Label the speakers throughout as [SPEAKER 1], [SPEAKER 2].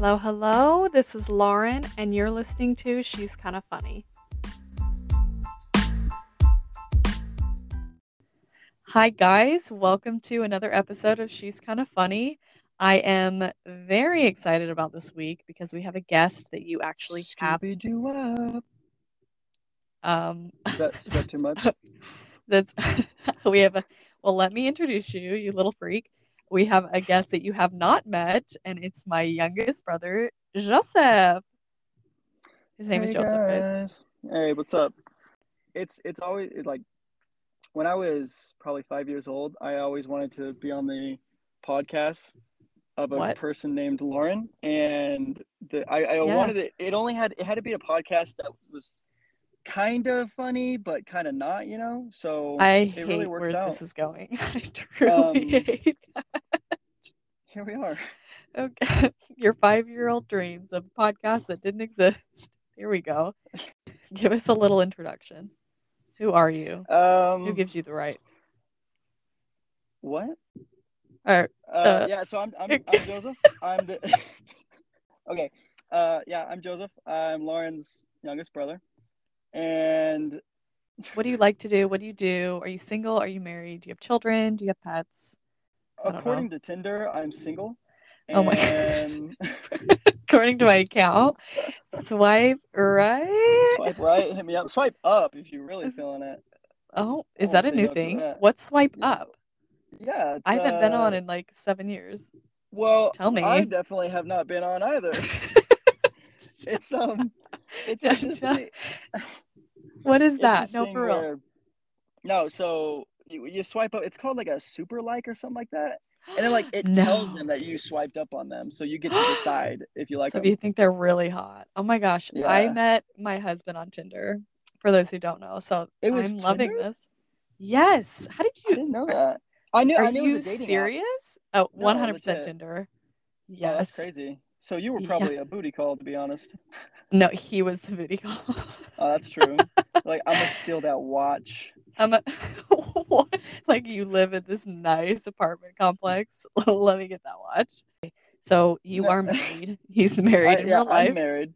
[SPEAKER 1] Hello, hello. This is Lauren, and you're listening to She's Kind of Funny. Hi, guys. Welcome to another episode of She's Kind of Funny. I am very excited about this week because we have a guest that you actually have.
[SPEAKER 2] Scooby Doo up.
[SPEAKER 1] Um,
[SPEAKER 2] Is that, is that too much?
[SPEAKER 1] that's we have a well. Let me introduce you, you little freak. We have a guest that you have not met, and it's my youngest brother, Joseph. His name is Joseph, guys.
[SPEAKER 2] guys. Hey, what's up? It's it's always it, like when I was probably five years old, I always wanted to be on the podcast of a
[SPEAKER 1] What?
[SPEAKER 2] person named Lauren, and the I, I
[SPEAKER 1] Yeah.
[SPEAKER 2] wanted it. It only had it had to be a podcast that was kind of funny, but kind of not, you know. So
[SPEAKER 1] I
[SPEAKER 2] it
[SPEAKER 1] hate
[SPEAKER 2] really works
[SPEAKER 1] where
[SPEAKER 2] out.
[SPEAKER 1] this is going. I truly
[SPEAKER 2] Um,
[SPEAKER 1] hate
[SPEAKER 2] Here we are.
[SPEAKER 1] okay. your five-year-old dreams of a podcast that didn't exist. Here we go. Give us a little introduction. Who are you?
[SPEAKER 2] Um,
[SPEAKER 1] Who gives you the right?
[SPEAKER 2] what?
[SPEAKER 1] All right.
[SPEAKER 2] Uh,
[SPEAKER 1] Uh,
[SPEAKER 2] yeah, so I'm I'm, I'm Joseph. I'm the okay. Uh, yeah, I'm Joseph. I'm Lauren's youngest brother, and
[SPEAKER 1] what do you like to do? What do you do? Are you single? Are you married? Do you have children? Do you have pets?
[SPEAKER 2] According to Tinder, I'm single.
[SPEAKER 1] Oh my
[SPEAKER 2] and
[SPEAKER 1] According to my account, swipe right.
[SPEAKER 2] swipe right, hit me up. Swipe up if you're really feeling it.
[SPEAKER 1] Oh, is that a new thing? What's swipe up?
[SPEAKER 2] Yeah,
[SPEAKER 1] I haven't been on
[SPEAKER 2] uh,
[SPEAKER 1] in like seven years.
[SPEAKER 2] Well,
[SPEAKER 1] Tell me.
[SPEAKER 2] I definitely have not been on either. It's um, it's
[SPEAKER 1] Yeah,
[SPEAKER 2] it's this
[SPEAKER 1] tell- what is that? No, for real.
[SPEAKER 2] where- no, so you, you swipe up. It's called like a super like or something like that. And then like it tells them that you swiped up on them, so you get to decide if you like
[SPEAKER 1] so
[SPEAKER 2] them.
[SPEAKER 1] if you think they're really hot. Oh my gosh.
[SPEAKER 2] yeah.
[SPEAKER 1] I met my husband on Tinder. For those who don't know. So
[SPEAKER 2] It was
[SPEAKER 1] I'm loving this. Yes. How did you I
[SPEAKER 2] didn't know that. I knew.
[SPEAKER 1] are
[SPEAKER 2] I knew
[SPEAKER 1] you
[SPEAKER 2] it was a dating app.
[SPEAKER 1] serious? Oh, 100%
[SPEAKER 2] legit.
[SPEAKER 1] Tinder.
[SPEAKER 2] Oh,
[SPEAKER 1] Yes.
[SPEAKER 2] that's crazy. So you were
[SPEAKER 1] Yeah.
[SPEAKER 2] probably a booty call, to be honest.
[SPEAKER 1] No, he was the booty call.
[SPEAKER 2] Oh, that's true. like I'm gonna steal that watch.
[SPEAKER 1] I'm a, what? like you live in this nice apartment complex. Let me get that watch. So you are married. He's married
[SPEAKER 2] I,
[SPEAKER 1] in
[SPEAKER 2] yeah,
[SPEAKER 1] real life.
[SPEAKER 2] I'm married.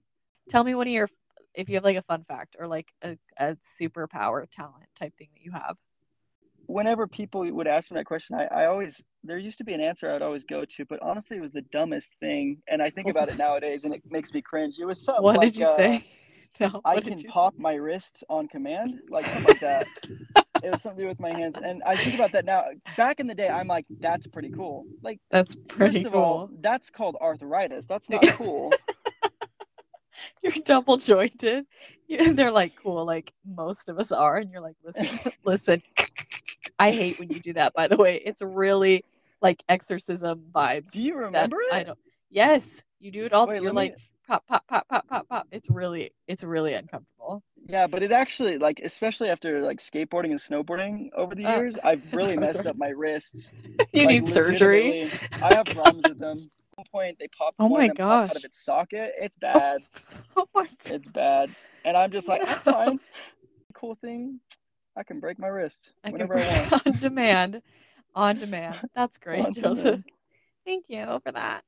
[SPEAKER 1] Tell me one of your, if you have like a fun fact or like a, a superpower talent type thing that you have.
[SPEAKER 2] Whenever people would ask me that question, I, I always there used to be an answer I would always go to, but honestly, it was the dumbest thing. And I think about it nowadays, and it makes me cringe. It was something
[SPEAKER 1] what
[SPEAKER 2] like,
[SPEAKER 1] did you
[SPEAKER 2] uh,
[SPEAKER 1] say? No,
[SPEAKER 2] I can pop my wrists on command, like something like that. it was something to do with my hands, and I think about that now. Back in the day, I'm like, that's pretty cool. Like,
[SPEAKER 1] That's pretty
[SPEAKER 2] first of
[SPEAKER 1] cool.
[SPEAKER 2] all, that's called arthritis. That's not cool.
[SPEAKER 1] you're double jointed. They're like cool, like most of us are, and you're like, listen, listen. I hate when you do that. By the way, it's really like exorcism vibes.
[SPEAKER 2] Do you remember it?
[SPEAKER 1] I don't. Yes, you do it all.
[SPEAKER 2] Wait,
[SPEAKER 1] you're
[SPEAKER 2] let me-
[SPEAKER 1] like pop, pop, pop, pop, pop, pop. It's really, it's really uncomfortable.
[SPEAKER 2] Yeah, but it actually like especially after like skateboarding and snowboarding over the
[SPEAKER 1] Uh,
[SPEAKER 2] years, I've really messed up my wrists.
[SPEAKER 1] you
[SPEAKER 2] Like,
[SPEAKER 1] need surgery.
[SPEAKER 2] I have problems with them. At one point, they popped
[SPEAKER 1] Oh my
[SPEAKER 2] popped out of its socket. It's bad.
[SPEAKER 1] Oh my
[SPEAKER 2] It's bad. And I'm just like, I'm fine. Cool thing, I can break my wrist
[SPEAKER 1] I
[SPEAKER 2] whenever I want.
[SPEAKER 1] on demand, on demand. That's great,
[SPEAKER 2] On
[SPEAKER 1] Joseph.
[SPEAKER 2] demand.
[SPEAKER 1] Thank you for that.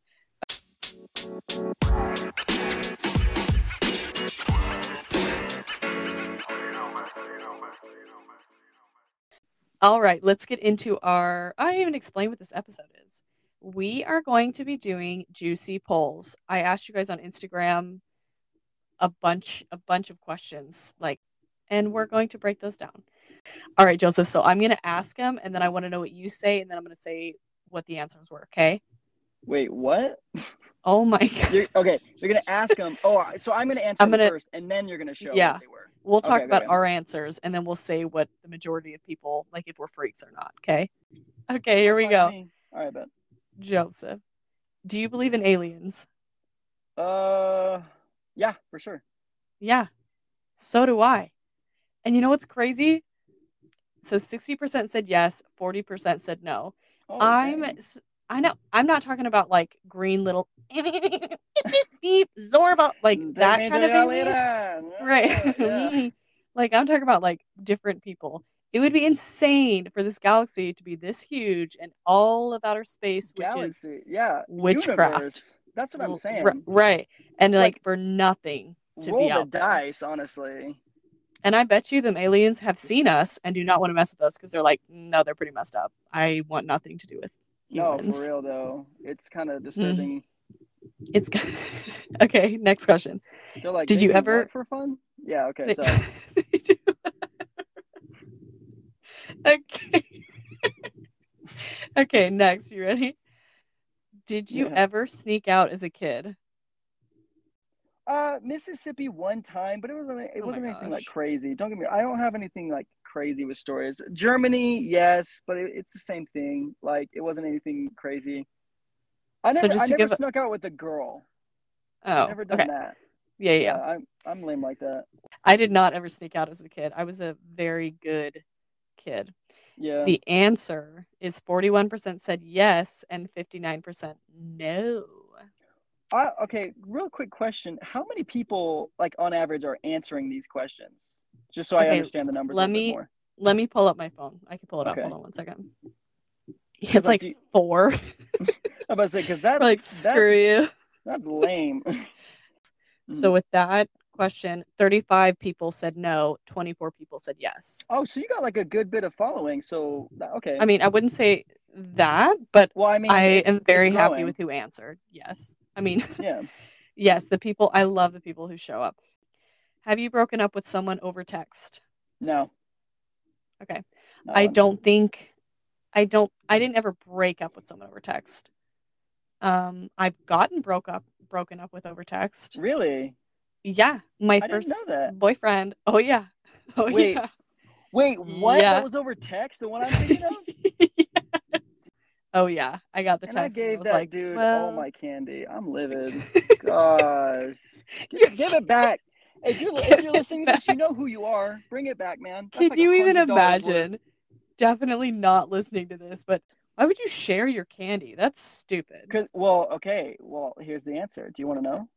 [SPEAKER 1] All right, let's get into our. I didn't even explain what this episode is. We are going to be doing juicy polls. I asked you guys on Instagram a bunch, a bunch of questions, like, and we're going to break those down. All right, Joseph. So I'm going to ask him, and then I want to know what you say, and then I'm going to say what the answers were. Okay.
[SPEAKER 2] Wait, what?
[SPEAKER 1] Oh my god.
[SPEAKER 2] You're, okay, you're gonna ask him. Oh, so I'm gonna answer
[SPEAKER 1] I'm gonna-
[SPEAKER 2] first, and then you're gonna show
[SPEAKER 1] Yeah.
[SPEAKER 2] what they were.
[SPEAKER 1] We'll talk
[SPEAKER 2] Okay,
[SPEAKER 1] about
[SPEAKER 2] okay.
[SPEAKER 1] our answers, and then we'll say what the majority of people like if we're freaks or not. Okay. Okay. Here we go.
[SPEAKER 2] All right, bet.
[SPEAKER 1] Joseph, do you believe in aliens?
[SPEAKER 2] Uh, yeah, for sure.
[SPEAKER 1] Yeah. So do I. And you know what's crazy? So 60% said yes, 40% said no.
[SPEAKER 2] Oh,
[SPEAKER 1] I'm
[SPEAKER 2] dang.
[SPEAKER 1] I know I'm not talking about like green little beep Zorba like
[SPEAKER 2] mm,
[SPEAKER 1] that kind of
[SPEAKER 2] thing.
[SPEAKER 1] Right.
[SPEAKER 2] Yeah.
[SPEAKER 1] like I'm talking about like different people. It would be insane for this galaxy to be this huge and all of outer space, which is
[SPEAKER 2] yeah.
[SPEAKER 1] witchcraft.
[SPEAKER 2] universe. That's what I'm saying.
[SPEAKER 1] ri- right. And like,
[SPEAKER 2] Like,
[SPEAKER 1] for nothing to
[SPEAKER 2] Roll
[SPEAKER 1] be
[SPEAKER 2] the
[SPEAKER 1] out there.
[SPEAKER 2] dice, honestly.
[SPEAKER 1] And I bet you them aliens have seen us and do not want to mess with us because they're like, no, they're pretty messed up. I want nothing to do with humans.
[SPEAKER 2] No, for real though. It's kind
[SPEAKER 1] Mm.
[SPEAKER 2] of disturbing.
[SPEAKER 1] It's okay. Next question.
[SPEAKER 2] They're like,
[SPEAKER 1] Did you ever-
[SPEAKER 2] for fun? Yeah. Okay. So
[SPEAKER 1] okay. okay. Next, you ready? Did you
[SPEAKER 2] Yeah.
[SPEAKER 1] ever sneak out as a kid?
[SPEAKER 2] Uh, Mississippi one time, but it wasn't it
[SPEAKER 1] Oh
[SPEAKER 2] wasn't anything like crazy. Don't get me. I don't have anything like crazy with stories. Germany, yes, but it, it's the same thing. Like it wasn't anything crazy. I
[SPEAKER 1] So
[SPEAKER 2] never,
[SPEAKER 1] just
[SPEAKER 2] I
[SPEAKER 1] to
[SPEAKER 2] never
[SPEAKER 1] give
[SPEAKER 2] snuck out with a girl.
[SPEAKER 1] Oh,
[SPEAKER 2] never done
[SPEAKER 1] okay.
[SPEAKER 2] that.
[SPEAKER 1] Yeah, yeah, yeah.
[SPEAKER 2] I'm I'm lame like that.
[SPEAKER 1] I did not ever sneak out as a kid. I was a very good kid.
[SPEAKER 2] Yeah.
[SPEAKER 1] The answer is 41% said yes and 59% no.
[SPEAKER 2] I, okay, real quick question: How many people, like on average, are answering these questions? Just so I understand the numbers.
[SPEAKER 1] let
[SPEAKER 2] a
[SPEAKER 1] me-. Let me pull up my phone. I can pull it up. Hold on one second. It's
[SPEAKER 2] like,
[SPEAKER 1] like
[SPEAKER 2] you-
[SPEAKER 1] four.
[SPEAKER 2] I'm about to say because that,
[SPEAKER 1] like, screw you.
[SPEAKER 2] that's lame. Hmm.
[SPEAKER 1] So with that question, 35 people said no, 24 people said yes.
[SPEAKER 2] oh, so you got like a good bit of following. So okay.
[SPEAKER 1] I mean, I wouldn't say that, but
[SPEAKER 2] well, I mean,
[SPEAKER 1] I am very happy with who answered. Yes. I mean,
[SPEAKER 2] Yeah.
[SPEAKER 1] yes, the people, I love the people who show up. Have you broken up with someone over text?
[SPEAKER 2] No.
[SPEAKER 1] Okay.
[SPEAKER 2] Not
[SPEAKER 1] I don't think, I don't, I didn't ever break up with someone over text. Um, I've gotten broke up, broken up with over text.
[SPEAKER 2] Really?
[SPEAKER 1] Yeah, my
[SPEAKER 2] I
[SPEAKER 1] first boyfriend. Oh yeah. Oh
[SPEAKER 2] Wait,
[SPEAKER 1] yeah.
[SPEAKER 2] Wait, what?
[SPEAKER 1] Yeah.
[SPEAKER 2] That was over text. The one I'm thinking of.
[SPEAKER 1] Oh yeah, I got the
[SPEAKER 2] and I
[SPEAKER 1] text.
[SPEAKER 2] gave
[SPEAKER 1] was
[SPEAKER 2] that
[SPEAKER 1] like,
[SPEAKER 2] dude
[SPEAKER 1] well...
[SPEAKER 2] all my candy. I'm livid. Gosh. Give, give it back. If you're if you're listening to this, you know who you are. Bring it back, man. That's
[SPEAKER 1] Can
[SPEAKER 2] like
[SPEAKER 1] you even
[SPEAKER 2] $100 worth.
[SPEAKER 1] imagine? Definitely not listening to this, but why would you share your candy? That's stupid.
[SPEAKER 2] Cause well, okay. Well, here's the answer. Do you want to know?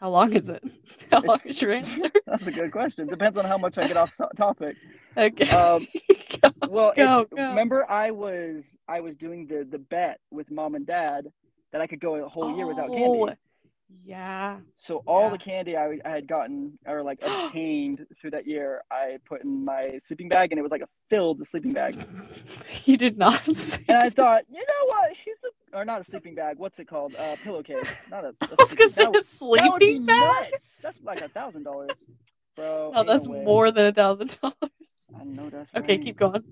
[SPEAKER 1] How long is it? How long is your answer?
[SPEAKER 2] That's a good question. Depends on how much I get off topic.
[SPEAKER 1] Okay.
[SPEAKER 2] Um,
[SPEAKER 1] Go.
[SPEAKER 2] Well,
[SPEAKER 1] Go, go.
[SPEAKER 2] remember I was I was doing the the bet with mom and dad that I could go a whole year without
[SPEAKER 1] Oh,
[SPEAKER 2] candy.
[SPEAKER 1] Yeah.
[SPEAKER 2] So all
[SPEAKER 1] yeah.
[SPEAKER 2] the candy I, I had gotten or like obtained through that year, I put in my sleeping bag, and it was like a filled sleeping bag.
[SPEAKER 1] You did not
[SPEAKER 2] And I thought, you know what? He's a, or not a sleeping bag. What's it called? Uh, pillowcase. Not a. a
[SPEAKER 1] I was gonna say
[SPEAKER 2] sleeping-
[SPEAKER 1] a
[SPEAKER 2] that, be
[SPEAKER 1] sleeping bag.
[SPEAKER 2] nuts. That's like a thousand dollars, bro.
[SPEAKER 1] No, that's
[SPEAKER 2] way.
[SPEAKER 1] more than a thousand dollars.
[SPEAKER 2] I know that's
[SPEAKER 1] Okay,
[SPEAKER 2] right.
[SPEAKER 1] keep going.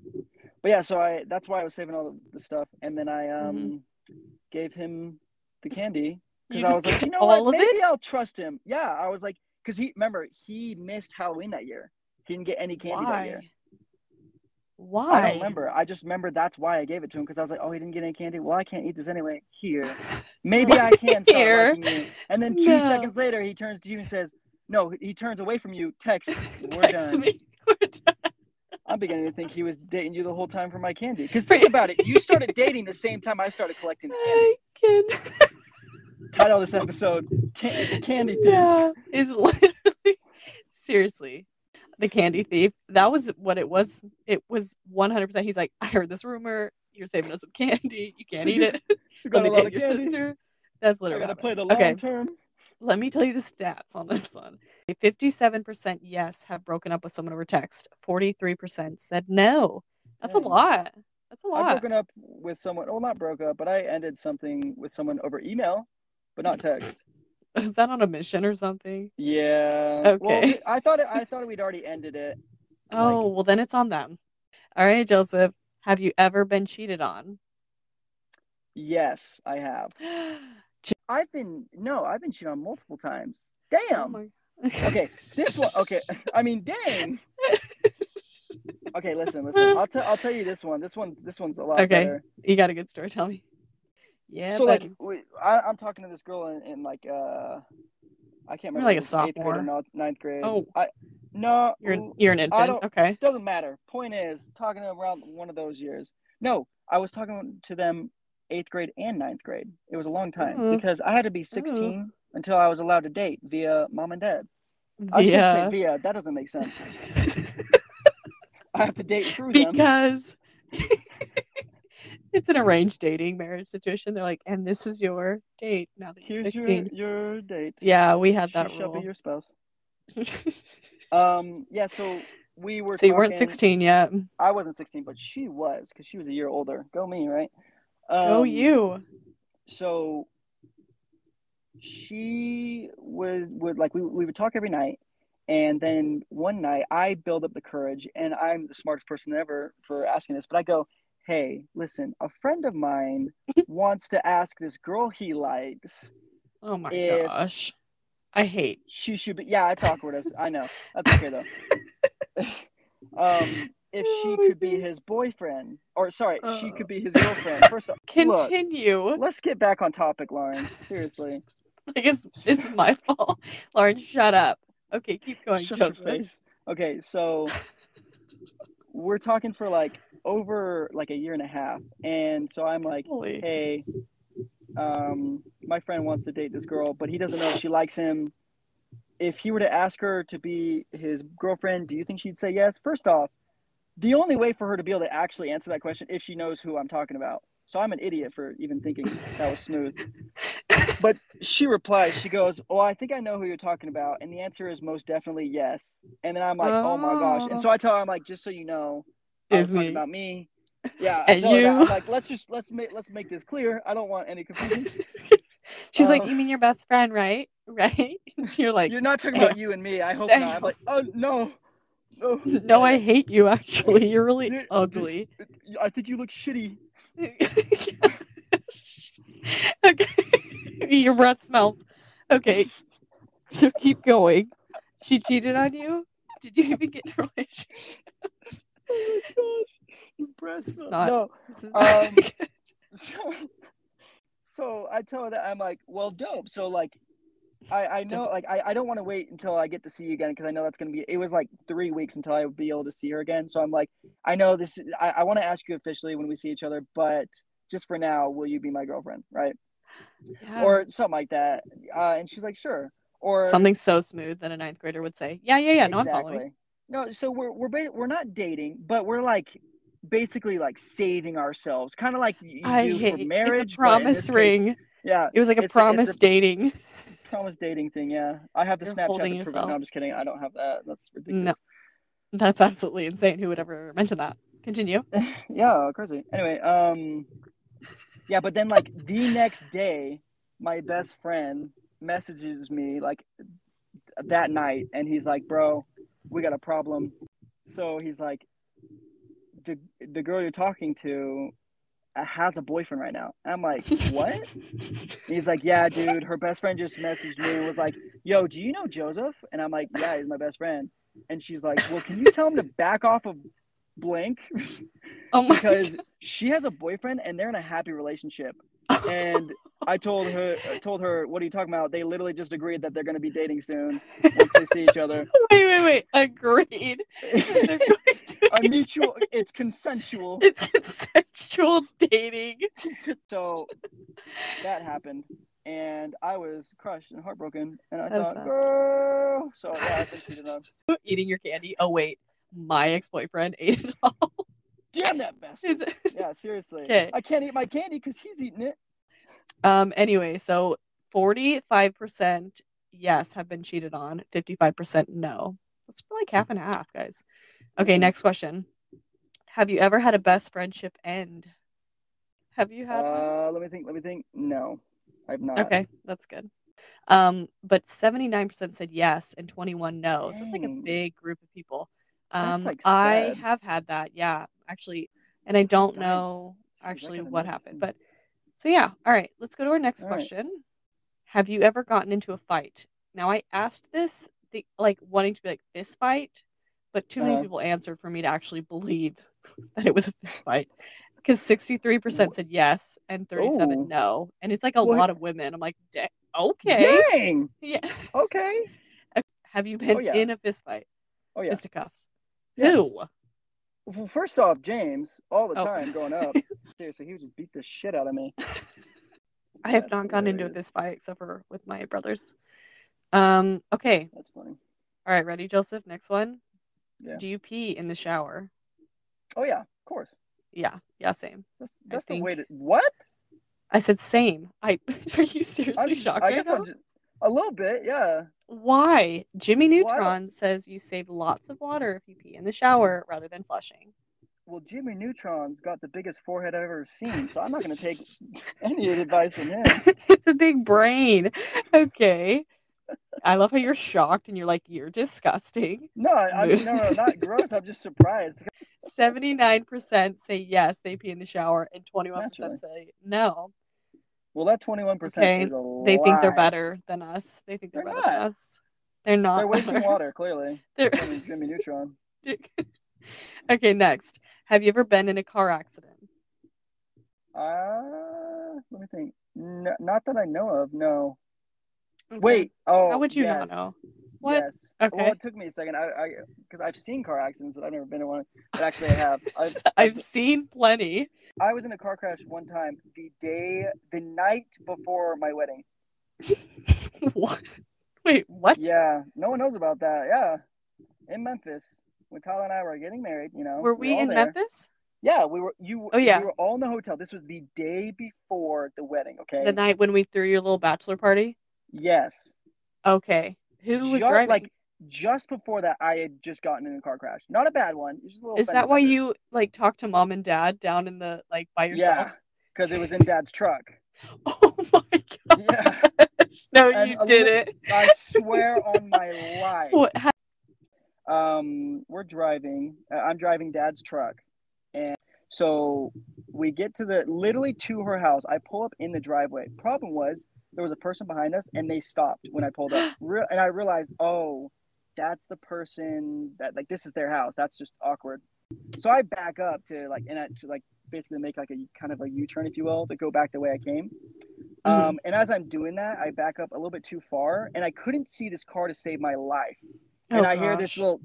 [SPEAKER 2] But yeah, so I that's why I was saving all the, the stuff, and then I um
[SPEAKER 1] Mm-hmm.
[SPEAKER 2] gave him the candy because I was like, you know
[SPEAKER 1] all
[SPEAKER 2] what,
[SPEAKER 1] of
[SPEAKER 2] maybe
[SPEAKER 1] it?
[SPEAKER 2] I'll trust him. Yeah, I was like, because he remember he missed Halloween that year. He didn't get any candy that year.
[SPEAKER 1] Why?
[SPEAKER 2] I don't remember. I just remember that's why I gave it to him because I was like, oh, he didn't get any candy. Well, I can't eat this anyway. Here, maybe I can start
[SPEAKER 1] Here.
[SPEAKER 2] And then two
[SPEAKER 1] No.
[SPEAKER 2] seconds later, he turns to you and says, no, he turns away from you. Text, we're
[SPEAKER 1] Text
[SPEAKER 2] done.
[SPEAKER 1] me. We're done.
[SPEAKER 2] I'm beginning to think he was dating you the whole time for my candy. Because think about it, you started dating the same time I started collecting candy.
[SPEAKER 1] I can.
[SPEAKER 2] Title of this episode: Can- Candy Thief.
[SPEAKER 1] Yeah, is literally seriously the candy thief. That was what it was. It was 100. percent He's like, I heard this rumor. You're saving us some candy. You can't eat it. Let me get your
[SPEAKER 2] candy.
[SPEAKER 1] sister. That's
[SPEAKER 2] I
[SPEAKER 1] literally.
[SPEAKER 2] gotta play the long
[SPEAKER 1] Okay,
[SPEAKER 2] term.
[SPEAKER 1] let me tell you the stats on this one. 57% yes have broken up with someone over text. 43% said no. That's a lot. That's a lot.
[SPEAKER 2] I've broken up with someone. Well, not broke up, but I ended something with someone over email, but not text.
[SPEAKER 1] Is that on a mission or something?
[SPEAKER 2] Yeah. Well,
[SPEAKER 1] Okay.
[SPEAKER 2] I thought it, I thought we'd already ended it. Like-
[SPEAKER 1] Oh, well, then it's on them. All right, Joseph. Have you ever been cheated on?
[SPEAKER 2] Yes, I have. I've been no, I've been cheated on multiple times. Oh Damn.
[SPEAKER 1] Oh
[SPEAKER 2] Okay, this one. Okay, I mean, dang. Okay, listen, listen. I'll tell I'll tell you this one. This one's this one's a lot
[SPEAKER 1] Okay.
[SPEAKER 2] better.
[SPEAKER 1] You got a good story. Tell me. Yeah,
[SPEAKER 2] so
[SPEAKER 1] but
[SPEAKER 2] like, we, I, I'm talking to this girl in, in like uh, I can't
[SPEAKER 1] You're
[SPEAKER 2] remember.
[SPEAKER 1] like a
[SPEAKER 2] eighth grade or ninth grade.
[SPEAKER 1] Oh.
[SPEAKER 2] I no.
[SPEAKER 1] you're you're an infant. Okay.
[SPEAKER 2] doesn't matter. Point is, talking around one of those years. No, I was talking to them eighth grade and ninth grade. It was a long time
[SPEAKER 1] Ooh.
[SPEAKER 2] because I had to be 16 until I was allowed to date via mom and dad. I should
[SPEAKER 1] Yeah.
[SPEAKER 2] say via. That doesn't make sense. I have to date through them.
[SPEAKER 1] because it's an arranged dating marriage situation. They're like, and this is your date now that you're
[SPEAKER 2] Here's
[SPEAKER 1] 16.
[SPEAKER 2] your, your date.
[SPEAKER 1] Yeah, we had that
[SPEAKER 2] She
[SPEAKER 1] that
[SPEAKER 2] shall be your spouse. Um, yeah, so we were
[SPEAKER 1] so you weren't 16 yet.
[SPEAKER 2] I wasn't 16, but she was because she was a year older. Go me, right?
[SPEAKER 1] Go
[SPEAKER 2] Um,
[SPEAKER 1] you.
[SPEAKER 2] So she would would like we we would talk every night, and then one night I build up the courage, and I'm the smartest person ever for asking this, but I go, "Hey, listen, a friend of mine wants to ask this girl he likes.
[SPEAKER 1] Oh my gosh. I hate.
[SPEAKER 2] She should be. Yeah, it's awkward. As I know. That's okay though. um, if she could be his boyfriend, or sorry, she could be his girlfriend. First off, look,
[SPEAKER 1] Continue.
[SPEAKER 2] let's get back on topic, Lauren. Seriously.
[SPEAKER 1] Like it's it's my fault. Lauren, shut up. Okay, keep going,
[SPEAKER 2] Shut your
[SPEAKER 1] Joseph.
[SPEAKER 2] face. Okay, so we're talking for like over like a year and a half, and so I'm like,
[SPEAKER 1] Holy.
[SPEAKER 2] hey, um, my friend wants to date this girl, but he doesn't know if she likes him. If he were to ask her to be his girlfriend, do you think she'd say yes? First off, the only way for her to be able to actually answer that question if she knows who I'm talking about. So I'm an idiot for even thinking that was smooth. But she replies, she goes, Oh, I think I know who you're talking about. And the answer is most definitely yes. And then I'm like, Oh, my gosh. And so I tell her, I'm like, just so you know,
[SPEAKER 1] Is me.
[SPEAKER 2] about me. Yeah.
[SPEAKER 1] And
[SPEAKER 2] that.
[SPEAKER 1] you.
[SPEAKER 2] Like, let's just let's make let's make this clear. I don't want any confusion.
[SPEAKER 1] She's like,
[SPEAKER 2] Uh,
[SPEAKER 1] You mean your best friend, right? Right? You're like,
[SPEAKER 2] You're not talking about you and me. I hope not. I'm like, oh no. No.
[SPEAKER 1] No, I hate you actually. You're really
[SPEAKER 2] This-
[SPEAKER 1] ugly.
[SPEAKER 2] I think you look shitty.
[SPEAKER 1] okay. Your breath smells. Okay. So keep going. She cheated on you? Did you even get in a relationship?
[SPEAKER 2] Oh my gosh. Your breath
[SPEAKER 1] This is
[SPEAKER 2] smells-
[SPEAKER 1] not-
[SPEAKER 2] No.
[SPEAKER 1] This is
[SPEAKER 2] Um, So, so I tell her that I'm like, well, dope. So like, I I know like I, I don't want to wait until I get to see you again because I know that's gonna be. It was like three weeks until I would be able to see her again. So I'm like, I know this. I, I want to ask you officially when we see each other, but just for now, will you be my girlfriend, right?
[SPEAKER 1] Yeah.
[SPEAKER 2] Or something like that. Uh, and she's like, sure. Or
[SPEAKER 1] something so smooth that a ninth grader would say, Yeah, yeah, yeah. No, I'm following.
[SPEAKER 2] No, so we're we're ba- we're not dating, but we're like basically like saving ourselves, kind of like you
[SPEAKER 1] I
[SPEAKER 2] do
[SPEAKER 1] hate
[SPEAKER 2] for marriage.
[SPEAKER 1] it's a promise
[SPEAKER 2] this case-
[SPEAKER 1] ring.
[SPEAKER 2] yeah,
[SPEAKER 1] It was like a promise
[SPEAKER 2] a-
[SPEAKER 1] dating.
[SPEAKER 2] promise dating thing. Yeah, I have the
[SPEAKER 1] You're
[SPEAKER 2] Snapchat. prove. No, I'm just kidding. I don't have that. That's ridiculous.
[SPEAKER 1] No. That's absolutely insane. Who would ever mention that? Continue.
[SPEAKER 2] yeah, crazy. Anyway, um, yeah, but then like the next day, my best friend messages me like that night, and he's like, "Bro, we got a problem." So he's like, "the the girl you're talking to has a boyfriend right now." And I'm like, "What?" He's like, "Yeah, dude, her best friend just messaged me and was like, "Yo, do you know Joseph?" And I'm like, "Yeah, he's my best friend." And she's like, "Well, can you tell him to back off of blank
[SPEAKER 1] oh my
[SPEAKER 2] because she has a boyfriend and they're in a happy relationship." And I told her, I told her, "What are you talking about?" They literally just agreed that they're going to be dating soon once they see each other.
[SPEAKER 1] wait, wait, wait. Agreed. They're going to
[SPEAKER 2] a mutual, it's consensual.
[SPEAKER 1] It's consensual dating.
[SPEAKER 2] So that happened, and I was crushed and heartbroken, and I
[SPEAKER 1] That's
[SPEAKER 2] thought,
[SPEAKER 1] sad.
[SPEAKER 2] girl. So yeah, I've been cheated on.
[SPEAKER 1] Eating your candy. Oh wait, my ex-boyfriend ate it all.
[SPEAKER 2] Damn that bastard. Yeah, seriously.
[SPEAKER 1] 'Kay.
[SPEAKER 2] I can't eat my candy because he's eating it.
[SPEAKER 1] um. Anyway, so forty-five percent yes have been cheated on. Fifty-five percent no. That's like half and half, guys. Okay, next question. Have you ever had a best friendship end? Have you had?
[SPEAKER 2] Uh, let me think. Let me think. No, I've not.
[SPEAKER 1] Okay, that's good. Um, but 79% said yes and 21 no. So it's like a big group of people. Um,
[SPEAKER 2] like,
[SPEAKER 1] I have had that, yeah, actually, and I don't
[SPEAKER 2] Dang.
[SPEAKER 1] know actually what happened. But so yeah, all right, let's go to our next
[SPEAKER 2] All right.
[SPEAKER 1] question. Have you ever gotten into a fight? Now I asked this the, like wanting to be like fist fight, but too many
[SPEAKER 2] Uh-huh.
[SPEAKER 1] people answered for me to actually believe that it was a fist fight. Because 63% said yes and 37
[SPEAKER 2] Ooh.
[SPEAKER 1] no. And it's like a
[SPEAKER 2] What?
[SPEAKER 1] lot of women. I'm like, "Da- okay.
[SPEAKER 2] Dang.
[SPEAKER 1] Yeah.
[SPEAKER 2] Okay.
[SPEAKER 1] Have you been
[SPEAKER 2] yeah.
[SPEAKER 1] in a fist fight?
[SPEAKER 2] Oh yeah.
[SPEAKER 1] Fisticuffs. Who?
[SPEAKER 2] Well, first off, James, all the
[SPEAKER 1] Oh.
[SPEAKER 2] time growing up, seriously, he would just beat the shit out of me.
[SPEAKER 1] I have not gone into this fight except for with my brothers. Um, okay.
[SPEAKER 2] That's funny.
[SPEAKER 1] All right, ready, Joseph? Next one.
[SPEAKER 2] Yeah.
[SPEAKER 1] Do you pee in the shower?
[SPEAKER 2] Oh yeah, of course.
[SPEAKER 1] Yeah, yeah, same.
[SPEAKER 2] That's, that's the way to what?
[SPEAKER 1] I said same. I are you seriously
[SPEAKER 2] I'm,
[SPEAKER 1] shocked
[SPEAKER 2] I guess
[SPEAKER 1] now?
[SPEAKER 2] I'm just, a little bit, yeah.
[SPEAKER 1] Why? Jimmy
[SPEAKER 2] Well, I don't-
[SPEAKER 1] Neutron says you save lots of water if you pee in the shower rather than flushing.
[SPEAKER 2] Well, Jimmy Neutron's got the biggest forehead I've ever seen, so I'm not going to take any advice from him.
[SPEAKER 1] it's a big brain. Okay. I love how you're shocked and you're like, you're disgusting.
[SPEAKER 2] No, I, I mean, no, no, not gross. I'm just surprised.
[SPEAKER 1] 79% say yes, they pee in the shower, and 21%
[SPEAKER 2] Naturally.
[SPEAKER 1] say no.
[SPEAKER 2] Well, that 21%
[SPEAKER 1] Okay,
[SPEAKER 2] is a
[SPEAKER 1] They think they're better than us. They think they're,
[SPEAKER 2] They're
[SPEAKER 1] better than
[SPEAKER 2] not.
[SPEAKER 1] us. They're not.
[SPEAKER 2] They're wasting
[SPEAKER 1] better.
[SPEAKER 2] water, clearly.
[SPEAKER 1] They're-
[SPEAKER 2] I mean, Jimmy Neutron.
[SPEAKER 1] okay, next. Have you ever been in a car accident?
[SPEAKER 2] Uh, let me think. No, not that I know of, no.
[SPEAKER 1] Okay.
[SPEAKER 2] Wait, oh.
[SPEAKER 1] How would you not know? What?
[SPEAKER 2] Yes.
[SPEAKER 1] Okay.
[SPEAKER 2] Well, it took me a second. I, I, because I've seen car accidents, but I've never been in one. But actually, I have. I've,
[SPEAKER 1] I've seen plenty.
[SPEAKER 2] I was in a car crash one time the day, the night before my wedding.
[SPEAKER 1] what? Wait, what?
[SPEAKER 2] Yeah, no one knows about that. Yeah, in Memphis, when Tyler and I were getting married, you know,
[SPEAKER 1] Were we in
[SPEAKER 2] there.
[SPEAKER 1] Memphis?
[SPEAKER 2] Yeah, we were. You.
[SPEAKER 1] Oh, yeah.
[SPEAKER 2] We were all in the hotel. This was the day before the wedding. Okay.
[SPEAKER 1] The night when we threw your little bachelor party?
[SPEAKER 2] yes.
[SPEAKER 1] Okay. Who was
[SPEAKER 2] Ju-
[SPEAKER 1] driving?
[SPEAKER 2] Like just before that, I had just gotten in a car crash. Not a bad one. Just a little.
[SPEAKER 1] Is that why you like talked to mom and dad down in the like by yourselves?
[SPEAKER 2] Because it was in Dad's truck.
[SPEAKER 1] Oh my god.
[SPEAKER 2] Yeah.
[SPEAKER 1] No,
[SPEAKER 2] And
[SPEAKER 1] you did
[SPEAKER 2] li-
[SPEAKER 1] it.
[SPEAKER 2] I swear on my life.
[SPEAKER 1] What ha-
[SPEAKER 2] um we're driving uh, i'm driving dad's truck so we get to the literally to her house. I pull up in the driveway. Problem was there was a person behind us and they stopped when i pulled up. Re- and i realized oh that's the person that like this is their house. That's just awkward. So i back up to like and I, to like basically make like a kind of a u-turn if you will to go back the way i came. Um, and as i'm doing that i back up a little bit too far and i couldn't see this car to save my life and
[SPEAKER 1] Oh,
[SPEAKER 2] I hear this little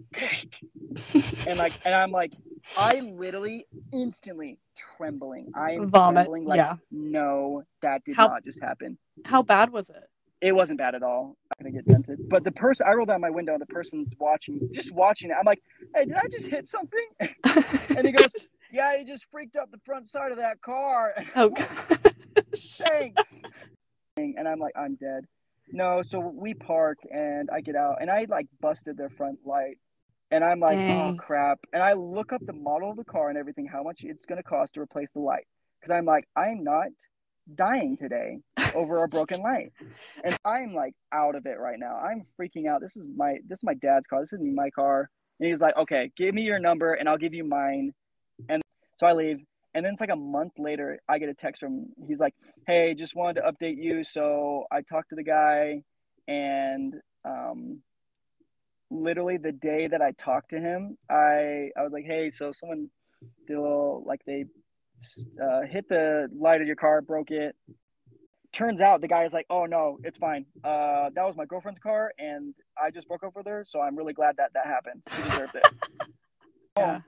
[SPEAKER 2] and like and I'm like I literally instantly trembling. I am
[SPEAKER 1] Vomit,
[SPEAKER 2] trembling like
[SPEAKER 1] yeah.
[SPEAKER 2] no, that did
[SPEAKER 1] How-
[SPEAKER 2] not just happen.
[SPEAKER 1] How bad was it?
[SPEAKER 2] It wasn't bad at all. I'm gonna get dented. But the person I rolled down my window, the person's watching just watching it. I'm like, hey, did I just hit something? And he goes, Yeah, you just freaked up the front side of that car.
[SPEAKER 1] oh.
[SPEAKER 2] Thanks. and I'm like, I'm dead. No, so we park and I get out and I like busted their front light. And I'm like, oh,
[SPEAKER 1] Dang.
[SPEAKER 2] oh crap. And I look up the model of the car and everything, how much it's gonna cost to replace the light. Because I'm like, I'm not dying today over a broken light. And I'm like out of it right now. I'm freaking out. This is my this is my dad's car. This isn't my car. And he's like, okay, give me your number and I'll give you mine. And so I leave. And then it's like a month later, I get a text from he's like, Hey, just wanted to update you. So I talked to the guy and um literally the day that I talked to him, I I was like, Hey, so someone did a little like they uh, hit the light of your car, broke it. Turns out the guy is like, "Oh no, it's fine. Uh, that was my girlfriend's car, and I just broke up with her, so I'm really glad that that happened. She deserved it."
[SPEAKER 1] Yeah.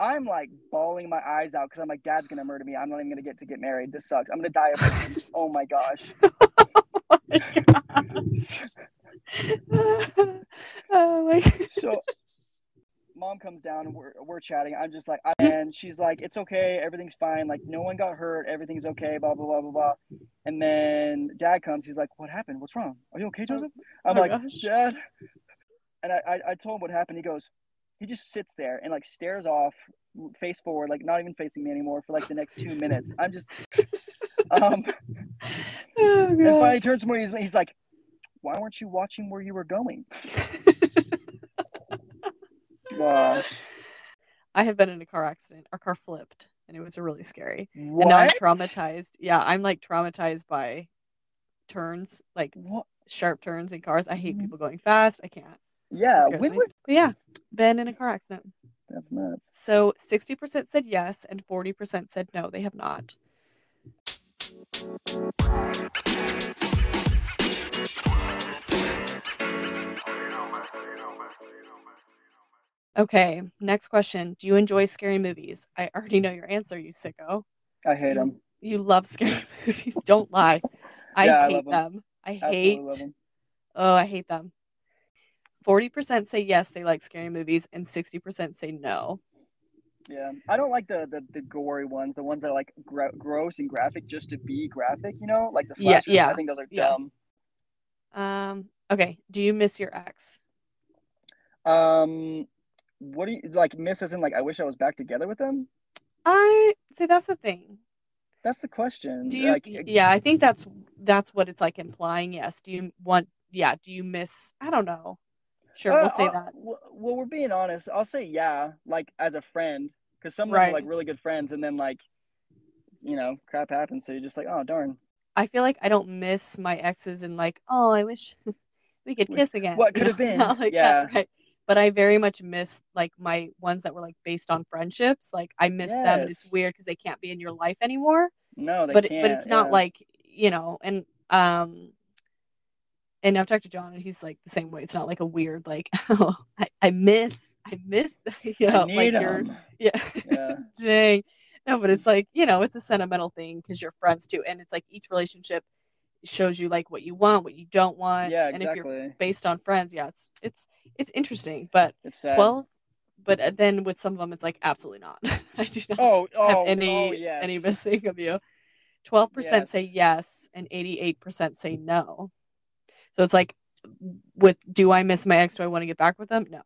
[SPEAKER 2] I'm like bawling my eyes out because I'm like, Dad's gonna murder me. I'm not even gonna get to get married. This sucks. I'm gonna die of oh my gosh.
[SPEAKER 1] oh my gosh. oh my
[SPEAKER 2] so mom comes down and we're, we're chatting. I'm just like I, and she's like it's okay. Everything's fine. Like no one got hurt. Everything's okay. Blah blah blah blah blah. And then dad comes. He's like what happened? What's wrong? Are you okay joseph? I'm
[SPEAKER 1] oh
[SPEAKER 2] like
[SPEAKER 1] gosh.
[SPEAKER 2] dad. And I, I i told him what happened. He goes he just sits there and like stares off face forward like not even facing me anymore for like the next two minutes i'm just um
[SPEAKER 1] oh
[SPEAKER 2] and finally turns to me he's, he's like why weren't you watching where you were going uh,
[SPEAKER 1] I have been in a car accident. Our car flipped and it was really scary. And now I'm traumatized. Yeah, I'm like traumatized by turns, like
[SPEAKER 2] What?
[SPEAKER 1] sharp turns in cars. I hate
[SPEAKER 2] Mhm.
[SPEAKER 1] people going fast. I can't. It
[SPEAKER 2] Yeah,
[SPEAKER 1] scares
[SPEAKER 2] when
[SPEAKER 1] me.
[SPEAKER 2] was
[SPEAKER 1] yeah, been in a car accident.
[SPEAKER 2] that's nuts.
[SPEAKER 1] So 60% said yes and 40% said no, they have not. Okay, next question. Do you enjoy scary movies? I already know your answer, you sicko.
[SPEAKER 2] I hate them.
[SPEAKER 1] You love scary movies. Don't lie. I
[SPEAKER 2] Yeah,
[SPEAKER 1] hate
[SPEAKER 2] love 'em.
[SPEAKER 1] them. I
[SPEAKER 2] Absolutely
[SPEAKER 1] hate.
[SPEAKER 2] love 'em.
[SPEAKER 1] Oh, I hate them. 40% say yes, they like scary movies, and 60% say no.
[SPEAKER 2] Yeah, I don't like the the, the gory ones, the ones that are like gra- gross and graphic just to be graphic. You know, like the
[SPEAKER 1] Yeah,
[SPEAKER 2] slashers.
[SPEAKER 1] yeah,
[SPEAKER 2] I think those are
[SPEAKER 1] yeah.
[SPEAKER 2] dumb.
[SPEAKER 1] Um. Okay. Do you miss your ex?
[SPEAKER 2] Um, what do you like? Miss as in like I wish I was back together with them.
[SPEAKER 1] I say that's the thing.
[SPEAKER 2] That's the question.
[SPEAKER 1] Do you?
[SPEAKER 2] like,
[SPEAKER 1] yeah, I think that's that's what it's like implying. Yes. Do you want? Yeah. Do you miss? I don't know. Sure,
[SPEAKER 2] Uh,
[SPEAKER 1] we'll say
[SPEAKER 2] I'll-
[SPEAKER 1] that.
[SPEAKER 2] Well, we're being honest. I'll say yeah, like as a friend, because some of them are like really good friends, and then like, you know, crap happens, so you're just like, oh darn.
[SPEAKER 1] I feel like I don't miss my exes and like, oh, I wish we could kiss again.
[SPEAKER 2] what could have been.
[SPEAKER 1] Like
[SPEAKER 2] Yeah.
[SPEAKER 1] that, right? But I very much miss like my ones that were like based on friendships. Like I miss them, it's weird because they can't be in your life anymore.
[SPEAKER 2] No, they
[SPEAKER 1] but
[SPEAKER 2] can't.
[SPEAKER 1] but it's not
[SPEAKER 2] yeah.
[SPEAKER 1] like you know, and um, and I've talked to John, and he's like the same way. It's not like a weird like, oh, I, I miss, I miss, you know, like
[SPEAKER 2] 'em.
[SPEAKER 1] yeah.
[SPEAKER 2] Yeah.
[SPEAKER 1] Dang. No, but it's like, you know, it's a sentimental thing because you're friends too. And it's like each relationship shows you like what you want, what you don't want.
[SPEAKER 2] Yeah,
[SPEAKER 1] and if you're
[SPEAKER 2] exactly.
[SPEAKER 1] based on friends, yeah, it's it's it's interesting. But
[SPEAKER 2] It's sad.
[SPEAKER 1] 12 but uh, then with some of them it's like absolutely not. I do not
[SPEAKER 2] Oh,
[SPEAKER 1] have
[SPEAKER 2] oh,
[SPEAKER 1] any
[SPEAKER 2] oh, yes.
[SPEAKER 1] any missing of you. 12%
[SPEAKER 2] Yes.
[SPEAKER 1] say yes and 88% say no. So it's like with do I miss my ex? Do I want to get back with them? No.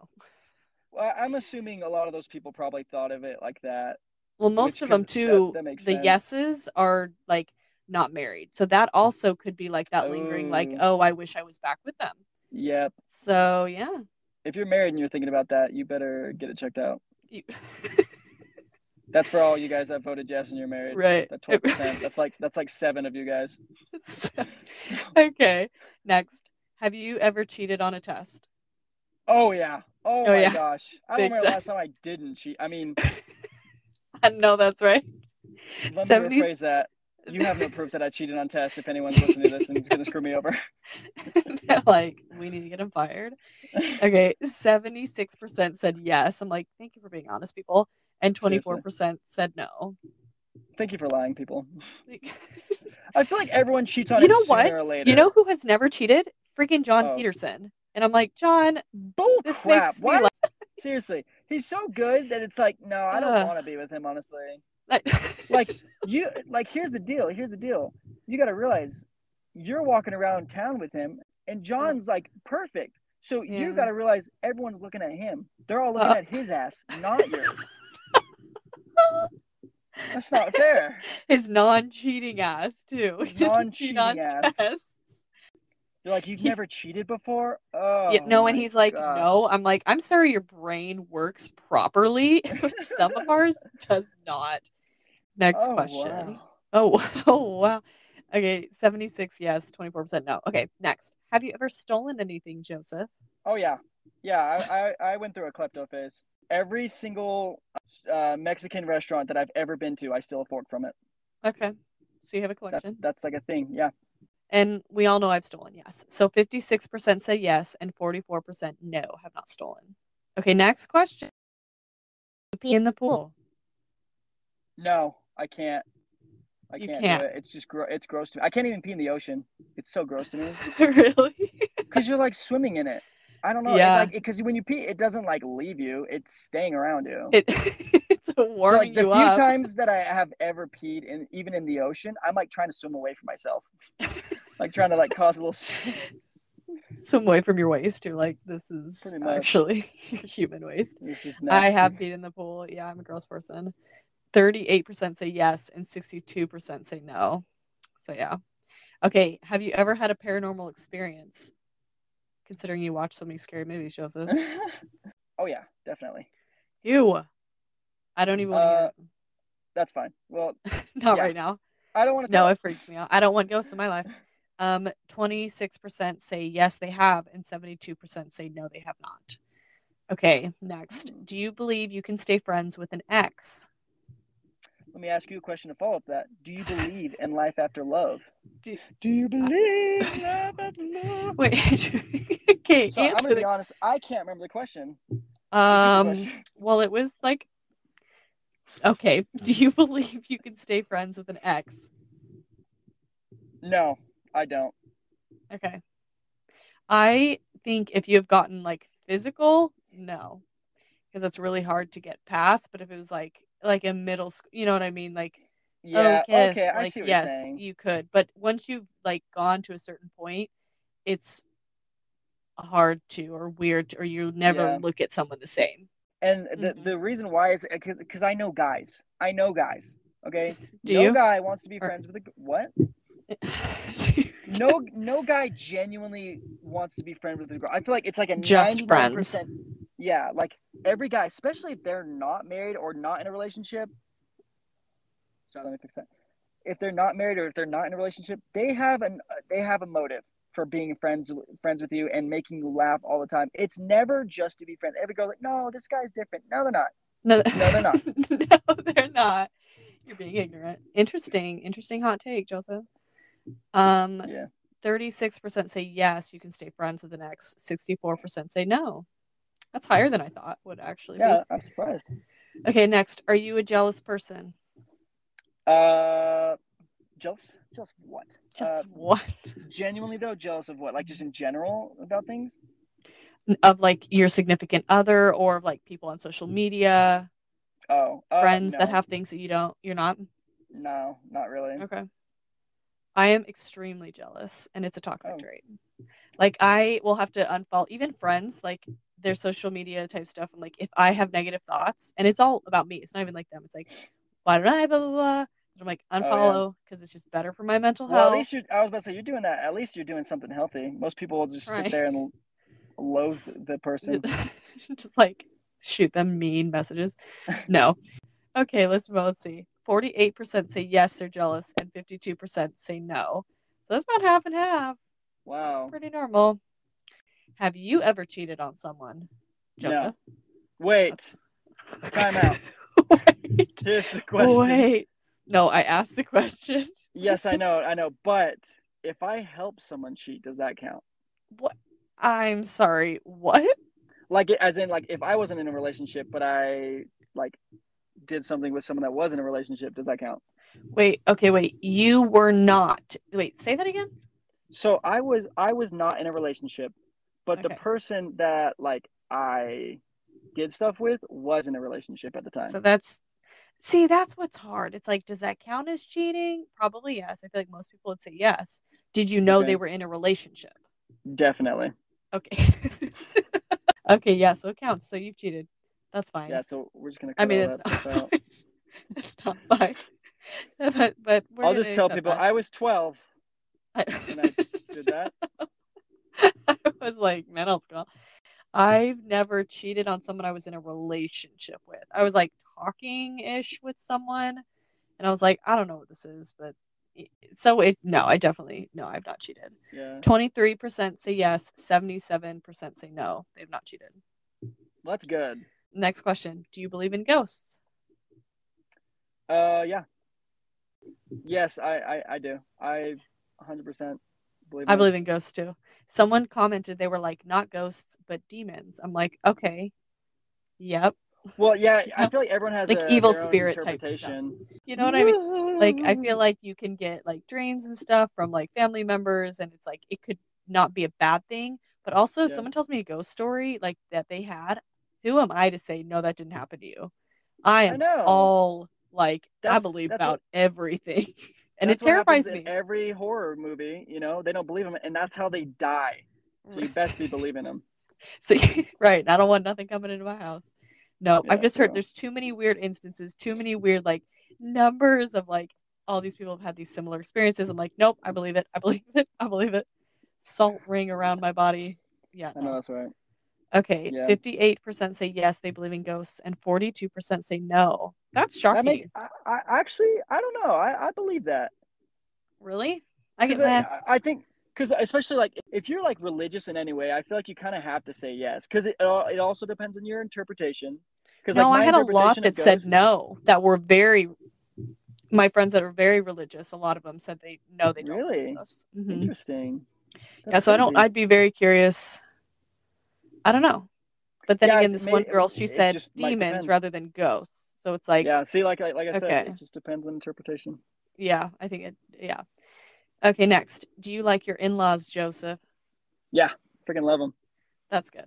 [SPEAKER 2] Well, I'm assuming a lot of those people probably thought of it like that.
[SPEAKER 1] Well, most
[SPEAKER 2] Which-
[SPEAKER 1] of them too.
[SPEAKER 2] that makes
[SPEAKER 1] the
[SPEAKER 2] sense.
[SPEAKER 1] yeses are like not married, so that also could be like that lingering, like,
[SPEAKER 2] oh.
[SPEAKER 1] oh, I wish I was back with them.
[SPEAKER 2] Yep.
[SPEAKER 1] So yeah,
[SPEAKER 2] If you're married and you're thinking about that, you better get it checked out.
[SPEAKER 1] You-
[SPEAKER 2] That's for all you guys that voted yes in your marriage.
[SPEAKER 1] right.
[SPEAKER 2] That twelve percent. That's like that's like seven of you guys.
[SPEAKER 1] So- okay. Next, have you ever cheated on a test?
[SPEAKER 2] Oh yeah. Oh,
[SPEAKER 1] Oh,
[SPEAKER 2] my
[SPEAKER 1] yeah.
[SPEAKER 2] gosh. I
[SPEAKER 1] Big
[SPEAKER 2] don't remember last time I didn't cheat. I mean,
[SPEAKER 1] I know that's right.
[SPEAKER 2] let
[SPEAKER 1] 70s
[SPEAKER 2] me rephrase that. You have no proof that I cheated on tests. If anyone's listening to this and is gonna screw me over.
[SPEAKER 1] They're like, we need to get him fired. Okay, 76% said yes. I'm like, thank you for being honest, people. And 24% said no.
[SPEAKER 2] Thank you for lying, people. I feel like everyone cheats on
[SPEAKER 1] You know what?
[SPEAKER 2] or later.
[SPEAKER 1] You know who has never cheated? Freaking John
[SPEAKER 2] Oh.
[SPEAKER 1] Peterson. And I'm like, John,
[SPEAKER 2] bull
[SPEAKER 1] this
[SPEAKER 2] crap.
[SPEAKER 1] makes me
[SPEAKER 2] Why?
[SPEAKER 1] laugh.
[SPEAKER 2] Seriously, he's so good that it's like, no, I don't
[SPEAKER 1] Ugh.
[SPEAKER 2] want to be with him. Honestly,
[SPEAKER 1] Like,
[SPEAKER 2] like you, like here's the deal. Here's the deal. You got to realize you're walking around town with him, and John's like perfect. So
[SPEAKER 1] Yeah.
[SPEAKER 2] you got to realize everyone's looking at him. They're all looking
[SPEAKER 1] Uh.
[SPEAKER 2] at his ass, not yours. That's not fair.
[SPEAKER 1] his non-cheating ass too. He doesn't cheat on
[SPEAKER 2] Non-cheating ass.
[SPEAKER 1] tests.
[SPEAKER 2] You're like, you've
[SPEAKER 1] He-
[SPEAKER 2] never cheated before. Oh,
[SPEAKER 1] yeah, no, oh and
[SPEAKER 2] my
[SPEAKER 1] he's like, no. I'm like, I'm sorry, your brain works properly. but Some of ours does not. Next
[SPEAKER 2] Oh,
[SPEAKER 1] question.
[SPEAKER 2] wow.
[SPEAKER 1] Oh, oh wow. Okay, 76 yes, 24% no. Okay, next. Have you ever stolen anything, Joseph?
[SPEAKER 2] Oh yeah, yeah. I, I I went through a klepto phase. Every single uh, Mexican restaurant that I've ever been to, I steal a fork from it.
[SPEAKER 1] Okay. So you have a collection.
[SPEAKER 2] that's like a thing. Yeah.
[SPEAKER 1] And we all know I've stolen, yes. So 56% say yes and 44% no, have not stolen. Okay, next question. Pee in the pool.
[SPEAKER 2] No, I can't. I can't,
[SPEAKER 1] can't.
[SPEAKER 2] do it. It's just gro- it's gross to me. I can't even pee in the ocean. It's so gross to me
[SPEAKER 1] really?
[SPEAKER 2] because you're like swimming in it. I don't know.
[SPEAKER 1] Yeah.
[SPEAKER 2] Because when you pee, it doesn't like leave you. It's staying around you.
[SPEAKER 1] It, it's
[SPEAKER 2] so
[SPEAKER 1] warming
[SPEAKER 2] like the
[SPEAKER 1] you
[SPEAKER 2] few
[SPEAKER 1] up.
[SPEAKER 2] times that I have ever peed in even in the ocean, I'm like trying to swim away from myself. like trying to like cause a little
[SPEAKER 1] Swim away from your waist. You're like, this is actually human waste.
[SPEAKER 2] this is
[SPEAKER 1] I have peed in the pool. Yeah, I'm a gross person. 38% say yes and 62% say no. So yeah. Okay, have you ever had a paranormal experience? Considering you watch so many scary movies, Joseph.
[SPEAKER 2] oh yeah, definitely.
[SPEAKER 1] Ew. I don't even want to
[SPEAKER 2] Uh,
[SPEAKER 1] hear
[SPEAKER 2] That's fine. Well.
[SPEAKER 1] Not
[SPEAKER 2] yeah.
[SPEAKER 1] right now.
[SPEAKER 2] I don't want to
[SPEAKER 1] No, it freaks me out. I don't want ghosts in my life. Um, 26% say yes, they have, and 72% say no, they have not. Okay, next.
[SPEAKER 2] Hmm.
[SPEAKER 1] Do you believe you can stay friends with an ex?
[SPEAKER 2] Let me ask you a question to follow up that. Do you believe in life after love?
[SPEAKER 1] Do-
[SPEAKER 2] Do you believe in life after love?
[SPEAKER 1] Wait, okay,
[SPEAKER 2] So I'm
[SPEAKER 1] answer
[SPEAKER 2] gonna be
[SPEAKER 1] the
[SPEAKER 2] honest. I can't remember the question. Repeat the
[SPEAKER 1] Um,
[SPEAKER 2] question.
[SPEAKER 1] well, it was like, okay, do you believe you can stay friends with an ex?
[SPEAKER 2] No, I don't.
[SPEAKER 1] Okay. I think if you have gotten like physical, no. because it's really hard to get past. But if it was like like in middle school, you know what I mean? Like
[SPEAKER 2] Yeah.
[SPEAKER 1] oh, kiss,
[SPEAKER 2] okay. I
[SPEAKER 1] like
[SPEAKER 2] see what
[SPEAKER 1] yes,
[SPEAKER 2] you're saying.
[SPEAKER 1] you could. But once you've like gone to a certain point, it's hard to or weird to, or you never
[SPEAKER 2] Yeah.
[SPEAKER 1] look at someone the same.
[SPEAKER 2] And the,
[SPEAKER 1] Mhm.
[SPEAKER 2] the reason why is because I know guys. I know guys. Okay.
[SPEAKER 1] Do
[SPEAKER 2] no
[SPEAKER 1] you?
[SPEAKER 2] guy wants to be
[SPEAKER 1] Or-
[SPEAKER 2] friends with a what? No, no guy genuinely wants to be friends with a girl. I feel like it's like a
[SPEAKER 1] Just
[SPEAKER 2] 99%, Yeah, like every guy, especially if they're not married or not in a relationship. Sorry, let me fix that. If they're not married or if they're not in a relationship, they have an they have a motive for being friends friends with you and making you laugh all the time. It's never just to be friends. Every girl like, no, this guy's different. No, they're not.
[SPEAKER 1] No,
[SPEAKER 2] No, they're not.
[SPEAKER 1] no, they're not. You're being ignorant. Interesting, interesting hot take, Joseph. Um,
[SPEAKER 2] Yeah.
[SPEAKER 1] thirty-six percent say yes, you can stay friends with an ex. Sixty-four percent say no. That's higher than I thought would actually be.
[SPEAKER 2] Yeah, I'm surprised.
[SPEAKER 1] Okay, next. Are you a jealous person?
[SPEAKER 2] Uh, jealous? Jealous of what?
[SPEAKER 1] Jealous
[SPEAKER 2] Uh,
[SPEAKER 1] of what?
[SPEAKER 2] genuinely though, jealous of what? Like just in general about things?
[SPEAKER 1] Of like your significant other, or of like people on social media,
[SPEAKER 2] Oh, uh,
[SPEAKER 1] friends that have things that you don't. You're not.
[SPEAKER 2] No, not really.
[SPEAKER 1] Okay. I am extremely jealous and it's a toxic
[SPEAKER 2] Oh.
[SPEAKER 1] trait. Like I will have to unfollow even friends, like their social media type stuff. I'm like, if I have negative thoughts and it's all about me, it's not even like them. It's like, why don't I blah blah blah? And I'm like,
[SPEAKER 2] Oh, yeah.
[SPEAKER 1] unfollow because it's just better for my mental health.
[SPEAKER 2] Well, at least you. I was about to say you're doing that. At least you're doing something healthy. Most people will just
[SPEAKER 1] Right.
[SPEAKER 2] sit there and loathe the person.
[SPEAKER 1] just like shoot them mean messages. No. Okay, let's well, let's see. 48% say yes, they're jealous, and 52% say no. So that's about half and half.
[SPEAKER 2] Wow.
[SPEAKER 1] It's pretty normal. Have you ever cheated on someone,
[SPEAKER 2] No. Wait.
[SPEAKER 1] That's-
[SPEAKER 2] Time out.
[SPEAKER 1] Wait.
[SPEAKER 2] Here's the question.
[SPEAKER 1] Wait. No, I asked the question.
[SPEAKER 2] Yes, I know. I know. But if I help someone cheat, does that count?
[SPEAKER 1] What? I'm sorry. What?
[SPEAKER 2] Like, as in, like, if I wasn't in a relationship, but I like did something with someone that was in a relationship, does that count?
[SPEAKER 1] Wait. Okay. Wait. You were not. Wait. Say that again.
[SPEAKER 2] So I was I was not in a relationship, but the person that like I did stuff with was in a relationship at the time.
[SPEAKER 1] So that's. See, that's what's hard. It's like, does that count as cheating? Probably yes. I feel like most people would say yes. Did you know
[SPEAKER 2] Okay.
[SPEAKER 1] they were in a relationship?
[SPEAKER 2] Definitely.
[SPEAKER 1] Okay. okay. Yeah. So it counts. So you've cheated. That's fine.
[SPEAKER 2] Yeah, so we're just gonna
[SPEAKER 1] I mean, it's
[SPEAKER 2] out.
[SPEAKER 1] it's not fine. but but we're
[SPEAKER 2] I'll just tell people
[SPEAKER 1] that.
[SPEAKER 2] I was twelve
[SPEAKER 1] I,
[SPEAKER 2] when I did that.
[SPEAKER 1] I was like, man, else go. I've never cheated on someone I was in a relationship with. I was like talking ish with someone, and I was like, I don't know what this is, but so it no, I definitely no, I've not cheated. Twenty three percent say yes, seventy seven percent say no, they've not cheated.
[SPEAKER 2] That's good.
[SPEAKER 1] Next question: Do you believe in ghosts?
[SPEAKER 2] Uh yeah. Yes, I I, I do. I 100% believe
[SPEAKER 1] I believe in ghosts too. Someone commented they were like not ghosts but demons. I'm like, okay, yep.
[SPEAKER 2] Well, yeah, I feel like everyone has
[SPEAKER 1] Like
[SPEAKER 2] a,
[SPEAKER 1] evil spirit type stuff. You know what I mean? Like I feel like you can get like dreams and stuff from like family members, and it's like it could not be a bad thing. But also,
[SPEAKER 2] Yeah.
[SPEAKER 1] someone tells me a ghost story like that they had, who am I to say no? That didn't happen to you. I
[SPEAKER 2] I
[SPEAKER 1] am
[SPEAKER 2] know.
[SPEAKER 1] all like I believe about
[SPEAKER 2] what-
[SPEAKER 1] everything, and
[SPEAKER 2] That's
[SPEAKER 1] it terrifies me.
[SPEAKER 2] every horror movie, you know, they don't believe them, and that's how they die. So you best be believing them.
[SPEAKER 1] See, right, I don't want nothing coming into my house. No, I've just heard
[SPEAKER 2] real.
[SPEAKER 1] there's too many weird instances, too many weird like numbers of like all these people have had these similar experiences. I'm like, nope, I believe it. I believe it. I believe it. Salt ring around my body. Yeah.
[SPEAKER 2] I know that's right.
[SPEAKER 1] Okay.
[SPEAKER 2] Yeah.
[SPEAKER 1] 58% say yes, they believe in ghosts, and 42% say no. That's
[SPEAKER 2] That
[SPEAKER 1] shocking.
[SPEAKER 2] make I, I actually I don't know. I, I believe that.
[SPEAKER 1] really? I get that.
[SPEAKER 2] I, I think because especially like if you're like religious in any way, I feel like you kind of have to say yes because it uh, it also depends on your interpretation. Because
[SPEAKER 1] No,
[SPEAKER 2] like,
[SPEAKER 1] I had a lot that said no, that were very, my friends that are very religious, a lot of them said they, no, they don't.
[SPEAKER 2] Really?
[SPEAKER 1] ghosts. Mhm.
[SPEAKER 2] Interesting.
[SPEAKER 1] Yeah,
[SPEAKER 2] That's
[SPEAKER 1] so I don't. I'd be very curious. I don't know, but then
[SPEAKER 2] Yeah,
[SPEAKER 1] again, this
[SPEAKER 2] may-
[SPEAKER 1] one girl she said demons rather than ghosts. So it's like, yeah.
[SPEAKER 2] See, like like, like I said,
[SPEAKER 1] Okay.
[SPEAKER 2] it just depends on interpretation.
[SPEAKER 1] Yeah, I think it. Yeah. Okay, next. Do you like your in-laws, Joseph?
[SPEAKER 2] Yeah, freaking love them.
[SPEAKER 1] That's good.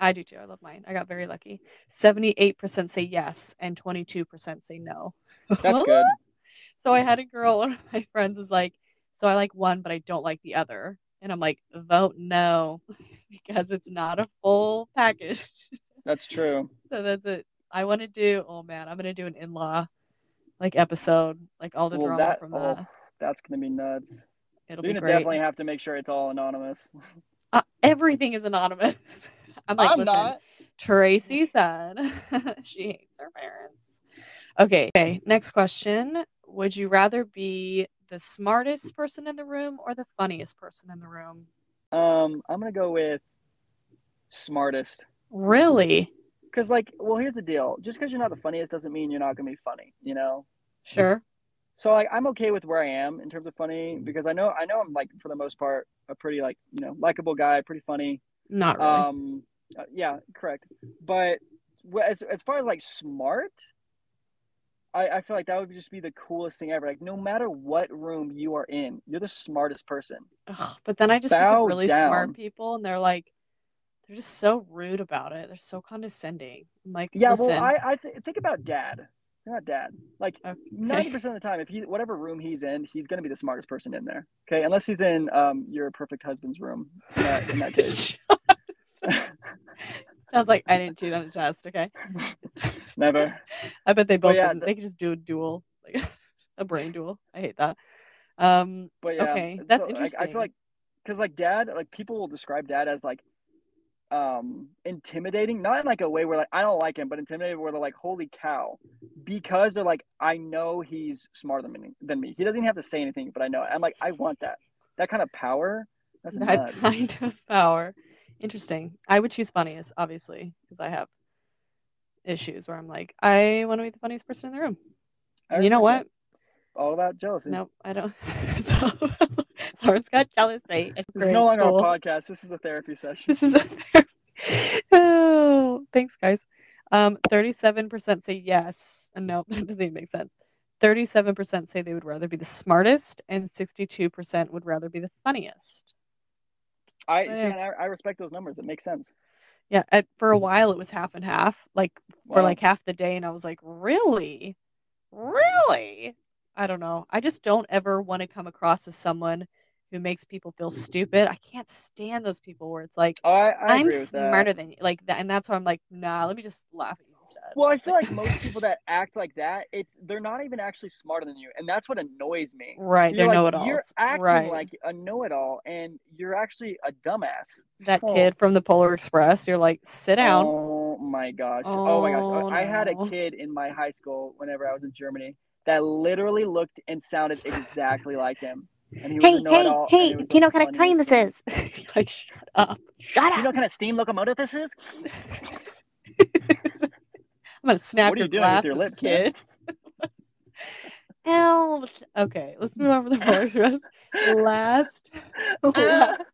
[SPEAKER 1] I do too. I love mine. I got very lucky. 78% say yes and 22% say no.
[SPEAKER 2] That's good.
[SPEAKER 1] So I had a girl, one of my friends is like, so I like one, but I don't like the other. And I'm like, vote no, because it's not a full package.
[SPEAKER 2] That's true.
[SPEAKER 1] so that's it. I want to do, oh man, I'm going to do an in law like episode, like all the
[SPEAKER 2] Well,
[SPEAKER 1] drama
[SPEAKER 2] that-
[SPEAKER 1] from
[SPEAKER 2] oh,
[SPEAKER 1] that.
[SPEAKER 2] That's gonna be nuts.
[SPEAKER 1] It'll
[SPEAKER 2] You're
[SPEAKER 1] be
[SPEAKER 2] gonna
[SPEAKER 1] great.
[SPEAKER 2] definitely have to make sure it's all anonymous.
[SPEAKER 1] Uh, everything is anonymous. I'm like,
[SPEAKER 2] I'm
[SPEAKER 1] listen,
[SPEAKER 2] not.
[SPEAKER 1] Tracy said she hates her parents. Okay. Okay. Next question. Would you rather be the smartest person in the room or the funniest person in the room?
[SPEAKER 2] Um, I'm gonna go with smartest.
[SPEAKER 1] Really?
[SPEAKER 2] Because like, well, here's the deal. Just because you're not the funniest doesn't mean you're not gonna be funny. You know.
[SPEAKER 1] Sure.
[SPEAKER 2] So like, I'm okay with where I am in terms of funny because I know I know I'm like for the most part a pretty like you know likable guy, pretty funny.
[SPEAKER 1] Not really.
[SPEAKER 2] Um, uh, yeah, correct. But as as far as like smart, I I feel like that would just be the coolest thing ever. Like no matter what room you are in, you're the smartest person.
[SPEAKER 1] Ugh, but then I just think of really
[SPEAKER 2] down.
[SPEAKER 1] smart people and they're like, they're just so rude about it. They're so condescending. I'm like,
[SPEAKER 2] Yeah,
[SPEAKER 1] listen,
[SPEAKER 2] well, I I th- think about dad. About dad. Like
[SPEAKER 1] okay.
[SPEAKER 2] ninety percent of the time, if he whatever room he's in, he's gonna be the smartest person in there. Okay, unless he's in um your perfect husband's room. In that, in that case,
[SPEAKER 1] Sounds like I didn't cheat on a test. Okay.
[SPEAKER 2] never.
[SPEAKER 1] I bet they both
[SPEAKER 2] yeah, the-
[SPEAKER 1] they could just do a duel, like a brain duel. I hate that. Um,
[SPEAKER 2] But yeah,
[SPEAKER 1] Okay, that's
[SPEAKER 2] so, like, I
[SPEAKER 1] interesting.
[SPEAKER 2] feel like because like dad, like people will describe dad as like um intimidating, not in like a way where like I don't like him, but intimidating where they're like, holy cow, because they're like, I know he's smarter than me. Than me. He doesn't even have to say anything, but I know. it. I'm like, I want that. That kind of power. That's
[SPEAKER 1] that
[SPEAKER 2] nuts.
[SPEAKER 1] kind of power. Interesting. I would choose funniest, obviously, because I have issues where I'm like, I want to be the funniest person in the room. You know what?
[SPEAKER 2] All about jealousy.
[SPEAKER 1] Nope, I don't. so, Lauren's got jealousy. It's
[SPEAKER 2] This is
[SPEAKER 1] great,
[SPEAKER 2] no longer
[SPEAKER 1] cool.
[SPEAKER 2] a podcast. This is a therapy session.
[SPEAKER 1] This is a therapy. oh, thanks, guys. Um, thirty-seven percent say yes. Uh, No, that doesn't even make sense. Thirty-seven percent say they would rather be the smartest, and sixty-two percent would rather be the funniest.
[SPEAKER 2] I
[SPEAKER 1] So,
[SPEAKER 2] see, and I, I respect those numbers. It makes sense.
[SPEAKER 1] Yeah, at, for a while it was half and half, like for
[SPEAKER 2] Wow.
[SPEAKER 1] like half the day, and I was like, really, really? I don't know. I just don't ever want to come across as someone who makes people feel stupid. I can't stand those people where it's like.
[SPEAKER 2] Oh, I, I
[SPEAKER 1] I'm
[SPEAKER 2] agree that.
[SPEAKER 1] smarter than you. Like that, and that's why I'm like, nah. Let me just laugh at you instead.
[SPEAKER 2] Well, I feel like most people that act like that, it's they're not even actually smarter than you, and that's what annoys me.
[SPEAKER 1] right,
[SPEAKER 2] You're
[SPEAKER 1] they're
[SPEAKER 2] like-
[SPEAKER 1] know-it-alls.
[SPEAKER 2] You're acting
[SPEAKER 1] right,
[SPEAKER 2] like a know-it-all, and you're actually a dumbass.
[SPEAKER 1] that kid from the Polar Express. You're like, sit down.
[SPEAKER 2] Oh my gosh! Oh, my gosh!
[SPEAKER 1] Oh,
[SPEAKER 2] I had a kid in my high school whenever I was in Germany that literally looked and sounded exactly like him, and he was a know-it-all. and it was the funniest thing.
[SPEAKER 1] is? like, shut up. Shut
[SPEAKER 2] Do
[SPEAKER 1] up.
[SPEAKER 2] you know what kind of steam locomotive this is?
[SPEAKER 1] I'm gonna snap
[SPEAKER 2] What
[SPEAKER 1] your
[SPEAKER 2] you
[SPEAKER 1] glasses,
[SPEAKER 2] lips,
[SPEAKER 1] kid. Elves. Okay, let's move on from the Polar Express. Last, last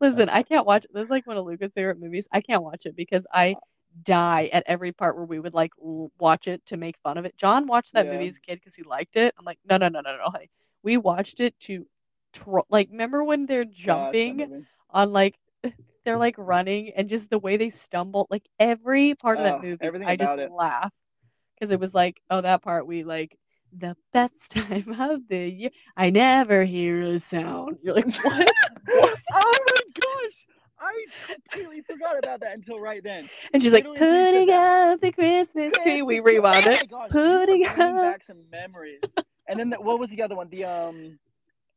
[SPEAKER 1] Listen, I can't watch this is like one of Luca's favorite movies. I can't watch it because I die at every part where we would like watch it to make fun of it. John watched that
[SPEAKER 2] Yeah.
[SPEAKER 1] movie as a kid because he liked it. I'm like, no, no, no, no, no, honey. We watched it to like remember when they're jumping on like they're like running and just the way they stumble, like every part of that
[SPEAKER 2] Oh,
[SPEAKER 1] movie, I just
[SPEAKER 2] it.
[SPEAKER 1] laugh because it was like, oh, that part we like the best time of the year. I never hear a sound. You're like, what? What?
[SPEAKER 2] oh my gosh! I completely forgot about that until right then.
[SPEAKER 1] And she's like,
[SPEAKER 2] Literally, as soon as you
[SPEAKER 1] putting up the Christmas tree. We
[SPEAKER 2] Christmas tree.
[SPEAKER 1] rewound
[SPEAKER 2] Oh
[SPEAKER 1] it.
[SPEAKER 2] gosh,
[SPEAKER 1] Putting
[SPEAKER 2] you are bringing
[SPEAKER 1] up-
[SPEAKER 2] back some memories. And then the, what was the other one? The um,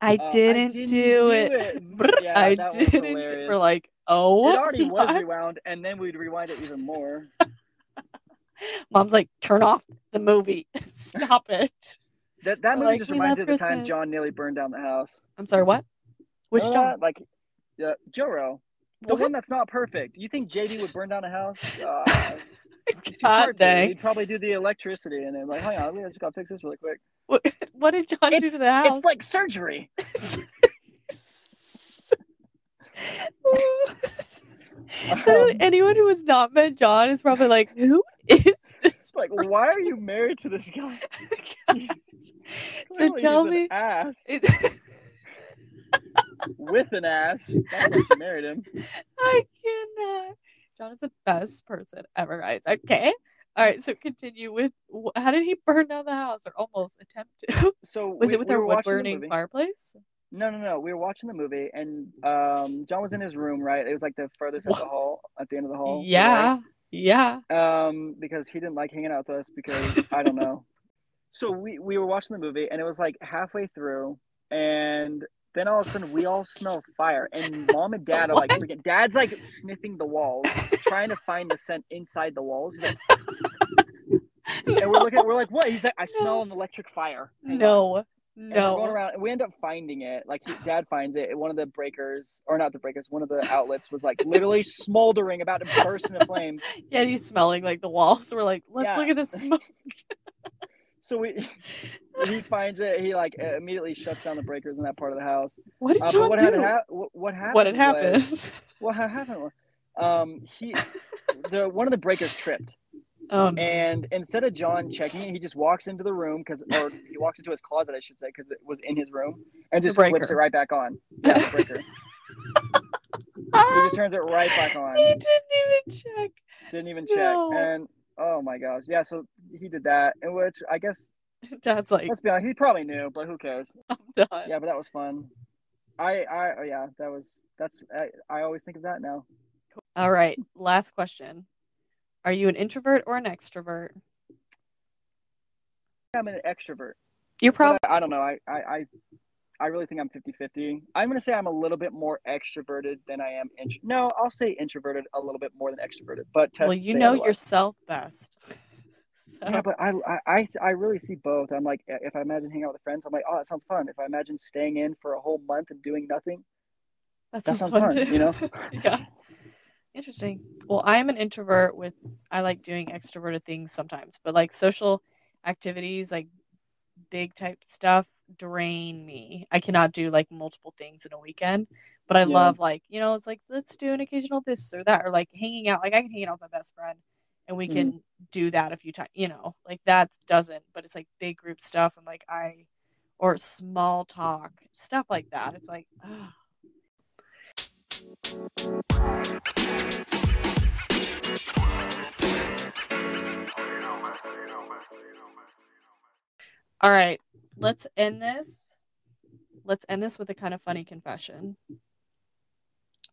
[SPEAKER 1] I
[SPEAKER 2] uh,
[SPEAKER 1] didn't,
[SPEAKER 2] didn't
[SPEAKER 1] do, it.
[SPEAKER 2] it. Yeah,
[SPEAKER 1] I didn't.
[SPEAKER 2] hilarious.
[SPEAKER 1] We're like, oh,
[SPEAKER 2] it already was rewound, and then we'd rewind it even more.
[SPEAKER 1] Mom's like, turn off the movie. Stop it.
[SPEAKER 2] That that
[SPEAKER 1] We're
[SPEAKER 2] movie
[SPEAKER 1] like,
[SPEAKER 2] just reminds me of the time John nearly burned down the house.
[SPEAKER 1] I'm sorry, what? Which
[SPEAKER 2] Uh,
[SPEAKER 1] John?
[SPEAKER 2] Like, uh, Joro, the
[SPEAKER 1] What?
[SPEAKER 2] one that's not perfect. You think JD would burn down a house? Uh, he's too
[SPEAKER 1] God
[SPEAKER 2] smart to.
[SPEAKER 1] dang.
[SPEAKER 2] He'd probably do the electricity, and then like, hang on, we just gotta fix this really quick.
[SPEAKER 1] What, what did John do to the house?
[SPEAKER 2] It's like surgery.
[SPEAKER 1] Literally, um, anyone who has not met John is probably like, who is this?
[SPEAKER 2] It's like, why are you married to this guy?
[SPEAKER 1] Oh
[SPEAKER 2] so
[SPEAKER 1] tell me,
[SPEAKER 2] ass with an ass. That's why she married him.
[SPEAKER 1] I cannot. John is the best person ever, guys. Okay. All right. So continue with how did he burn down the house or almost attempt to?
[SPEAKER 2] So
[SPEAKER 1] Was
[SPEAKER 2] we-
[SPEAKER 1] it with
[SPEAKER 2] we
[SPEAKER 1] our wood
[SPEAKER 2] the
[SPEAKER 1] burning fireplace?
[SPEAKER 2] No, no, no. We were watching the movie, and um, John was in his room, right? It was like the furthest at the hall, at the end of the hall.
[SPEAKER 1] Yeah. Yeah.
[SPEAKER 2] Um, because he didn't like hanging out with us because I don't know. So we we were watching the movie, and it was like halfway through, and then all of a sudden we all smell fire, and mom and dad are like freaking. Dad's like sniffing the walls, trying to find the scent inside the walls. He's like, and we're looking, we're like, what? He's like, I smell an electric fire. Hang on."
[SPEAKER 1] No.
[SPEAKER 2] We're going
[SPEAKER 1] No.
[SPEAKER 2] around. We end up finding it. Like dad finds it. One of the breakers, or not the breakers, one of the outlets was like literally smoldering, about to burst into flames.
[SPEAKER 1] Yeah, he's smelling like the walls. So we're like, let's
[SPEAKER 2] Yeah.
[SPEAKER 1] look at the smoke.
[SPEAKER 2] So we, he finds it. He like immediately shuts down the breakers in that part of the house.
[SPEAKER 1] What did
[SPEAKER 2] Uh,
[SPEAKER 1] John
[SPEAKER 2] what
[SPEAKER 1] do?
[SPEAKER 2] hap- what, what happened?
[SPEAKER 1] what had
[SPEAKER 2] was-
[SPEAKER 1] happened?
[SPEAKER 2] what had happened? was, Um, he, the one of the breakers tripped,
[SPEAKER 1] Um,
[SPEAKER 2] and instead of John checking it, he just walks into the room because, or he walks into his closet, I should say, because it was in his room, and just flips it right back on. Yeah, breaker. he just turns it right back on.
[SPEAKER 1] he didn't even check.
[SPEAKER 2] Didn't even check.
[SPEAKER 1] No.
[SPEAKER 2] And oh my gosh, yeah. So he did that, in which I guess
[SPEAKER 1] Dad's like,
[SPEAKER 2] let's be honest, he probably knew, but who cares?
[SPEAKER 1] I'm done.
[SPEAKER 2] Yeah, but that was fun. I, I, oh, yeah, that was that's. I, I always think of that now.
[SPEAKER 1] All right. Last question. Are you an introvert or an extrovert?
[SPEAKER 2] I'm an extrovert.
[SPEAKER 1] You're probably
[SPEAKER 2] I, I don't know. I, I, I, I really think I'm 50-50. I'm gonna say I'm a little bit more extroverted than I am. Int- no, I'll say introverted a little bit more than extroverted. But
[SPEAKER 1] well. You know
[SPEAKER 2] otherwise.
[SPEAKER 1] yourself best. So,
[SPEAKER 2] Yeah, but I, I, I, I really see both. I'm like, if I imagine hanging out with friends, I'm like, oh, that sounds fun. If I imagine staying in for a whole month and doing nothing,
[SPEAKER 1] that
[SPEAKER 2] that
[SPEAKER 1] sounds,
[SPEAKER 2] sounds
[SPEAKER 1] fun,
[SPEAKER 2] fun,
[SPEAKER 1] too.
[SPEAKER 2] you know?
[SPEAKER 1] yeah. Interesting. Well, I'm an introvert with I like doing extroverted things sometimes, but like social activities, like big type stuff, drain me. I cannot do like multiple things in a weekend, but I
[SPEAKER 2] Yeah.
[SPEAKER 1] love like you know it's like let's do an occasional this or that or like hanging out. Like I can hang out with my best friend, and we
[SPEAKER 2] Mhm.
[SPEAKER 1] can do that a few times. You know, like that doesn't, but it's like big group stuff and like I or small talk stuff like that. It's like. ugh. All right, let's end this. Let's end this with a kind of funny confession.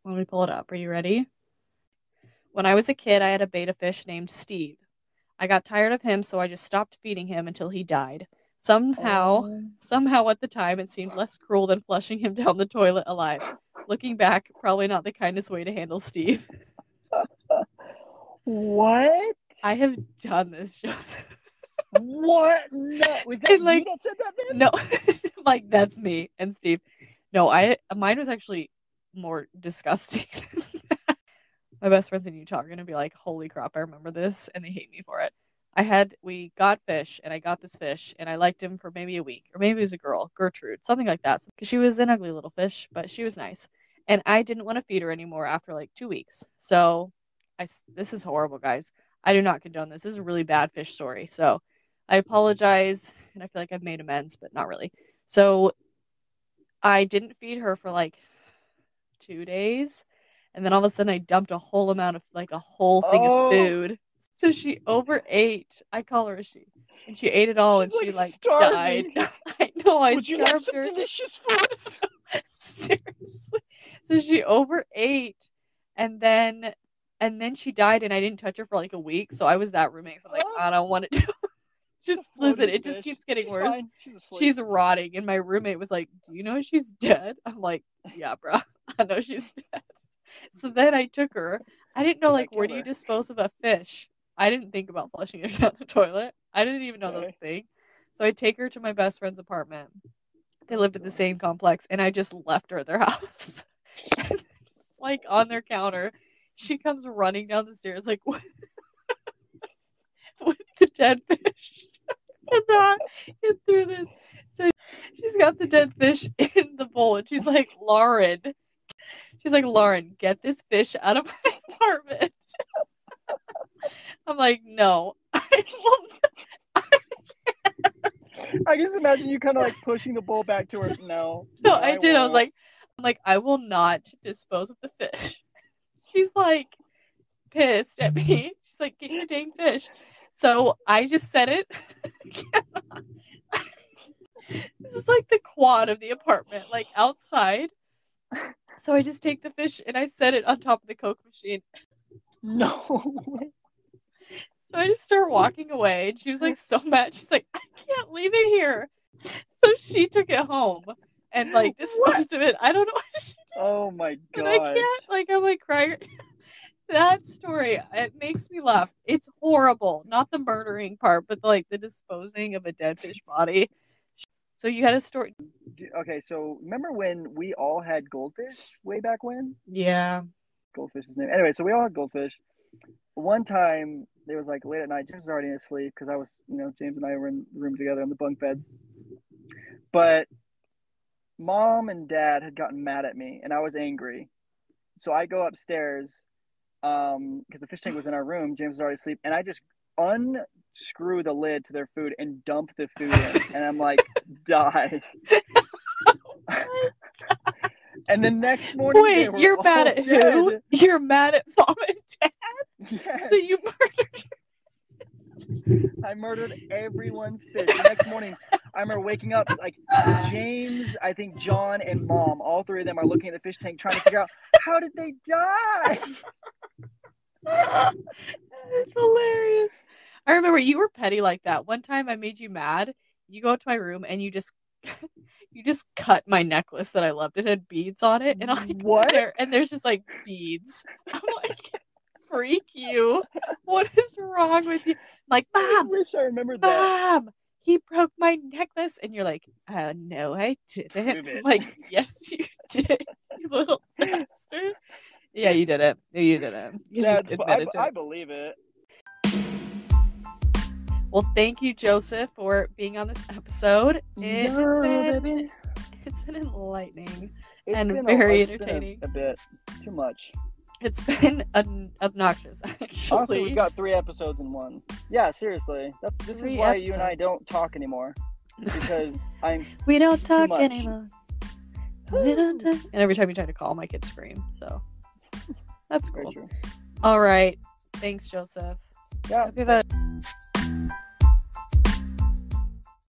[SPEAKER 1] Let me pull it up. Are you ready? When I was a kid, I had a betta fish named Steve. I got tired of him, so I just stopped feeding him until he died. Somehow,
[SPEAKER 2] Oh.
[SPEAKER 1] somehow at the time, it seemed less cruel than flushing him down the toilet alive. Looking back, probably not the kindest way to handle Steve.
[SPEAKER 2] What?
[SPEAKER 1] I have done this, Joseph.
[SPEAKER 2] What? No. Was that
[SPEAKER 1] And, like,
[SPEAKER 2] that said that? Then?
[SPEAKER 1] No, like that's me and Steve. No, I mine was actually more disgusting. My best friends in Utah are gonna be like, "Holy crap, I remember this," and they hate me for it. I had we got fish, and I got this fish, and I liked him for maybe a week, or maybe it was a girl, Gertrude, something like that, because she was an ugly little fish, but she was nice, and I didn't want to feed her anymore after like two weeks. So, I this is horrible, guys. I do not condone this. This is a really bad fish story. So, I apologize, and I feel like I've made amends, but not really. So I didn't feed her for like two days, and then all of a sudden I dumped a whole amount of like a whole thing
[SPEAKER 2] Oh.
[SPEAKER 1] of food. So she overate. I call her a she, and she ate it all,
[SPEAKER 2] She's,
[SPEAKER 1] and she
[SPEAKER 2] like,
[SPEAKER 1] like died.
[SPEAKER 2] starving.
[SPEAKER 1] I know. I
[SPEAKER 2] Would you like some
[SPEAKER 1] her.
[SPEAKER 2] delicious food?
[SPEAKER 1] Seriously. So she overate, and then and then she died, and I didn't touch her for like a week. So I was that roommate. So I'm like,
[SPEAKER 2] Oh.
[SPEAKER 1] I don't want to do. Just listen, it just keeps getting
[SPEAKER 2] She's
[SPEAKER 1] worse.
[SPEAKER 2] She's.
[SPEAKER 1] She's rotting, and my roommate was like, "Do you know she's dead?" I'm like, "Yeah, bro, I know she's dead." So then I took her. I didn't know like where do you dispose of a fish? I didn't think about flushing it down the toilet. I didn't even know that
[SPEAKER 2] Okay.
[SPEAKER 1] thing. So I take her to my best friend's apartment. They lived in the same complex, and I just left her at their house, like on their counter. She comes running down the stairs like with, with the dead fish. Cannot get through this. So she's got the dead fish in the bowl, and she's like, Lauren. She's like, Lauren, get this fish out of my apartment. I'm like, no, I will
[SPEAKER 2] I just imagine you kind of like pushing the bowl back to her. No.
[SPEAKER 1] No, I did. I was
[SPEAKER 2] won't.
[SPEAKER 1] like, I'm like, I will not dispose of the fish. She's like, pissed at me. She's like, "Get your dang fish." So I just set it. this is like the quad of the apartment, like outside. So I just take the fish and I set it on top of the Coke machine.
[SPEAKER 2] No.
[SPEAKER 1] So I just start walking away, and she was like so mad. She's like, "I can't leave it here." So she took it home and like disposed of it. I don't know what she did,
[SPEAKER 2] Oh my
[SPEAKER 1] but I can't. Like I'm like crying. That story it makes me laugh. It's horrible. Not the murdering part, but like the disposing of a dead fish body. So you had a story.
[SPEAKER 2] Okay, so remember when we all had goldfish way back when?
[SPEAKER 1] Yeah.
[SPEAKER 2] Goldfish's name. Anyway, so we all had goldfish. One time, it was like late at night. James was already asleep because I was, you know, James and I were in the room together on the bunk beds. But mom and dad had gotten mad at me, and I was angry. So I go upstairs um because the fish tank was in our room. James was already asleep, and I just unscrew the lid to their food and dump the food in, and I'm like, die. and the next morning,
[SPEAKER 1] Wait, you're mad at who? You're mad at mom and dad.
[SPEAKER 2] Yes.
[SPEAKER 1] So you murdered.
[SPEAKER 2] I murdered everyone's fish. The next morning, I remember waking up like James, I think John, and Mom. All three of them are looking at the fish tank, trying to figure out how did they die.
[SPEAKER 1] It's hilarious. I remember you were petty like that. One time I made you mad. You go up to my room and you just you just cut my necklace that I loved. It had beads on it, and I'm like,
[SPEAKER 2] What?
[SPEAKER 1] There, and there's just like beads. I'm like, freak you. What is wrong with you? I'm like,
[SPEAKER 2] I wish I remembered that.
[SPEAKER 1] mom, he broke my necklace, and you're like, oh no, I didn't. Like, yes, you did, you little bastard. Yeah, you did it. You did it. You
[SPEAKER 2] I,
[SPEAKER 1] to
[SPEAKER 2] I believe it.
[SPEAKER 1] Well, thank you, Joseph, for being on this episode. It has been
[SPEAKER 2] baby.
[SPEAKER 1] it's been enlightening.
[SPEAKER 2] It's
[SPEAKER 1] and
[SPEAKER 2] been a-
[SPEAKER 1] very
[SPEAKER 2] it's been a-
[SPEAKER 1] entertaining.
[SPEAKER 2] A, bit too much.
[SPEAKER 1] It's been un- obnoxious, actually.
[SPEAKER 2] Honestly, we've got three episodes in one. Yeah, seriously. That's this
[SPEAKER 1] Three
[SPEAKER 2] is why you and I don't talk anymore because I'm
[SPEAKER 1] we don't talk anymore. We don't talk. And every time you try to call, my kids scream. So that's cool. All right. Thanks, Joseph.
[SPEAKER 2] Yeah.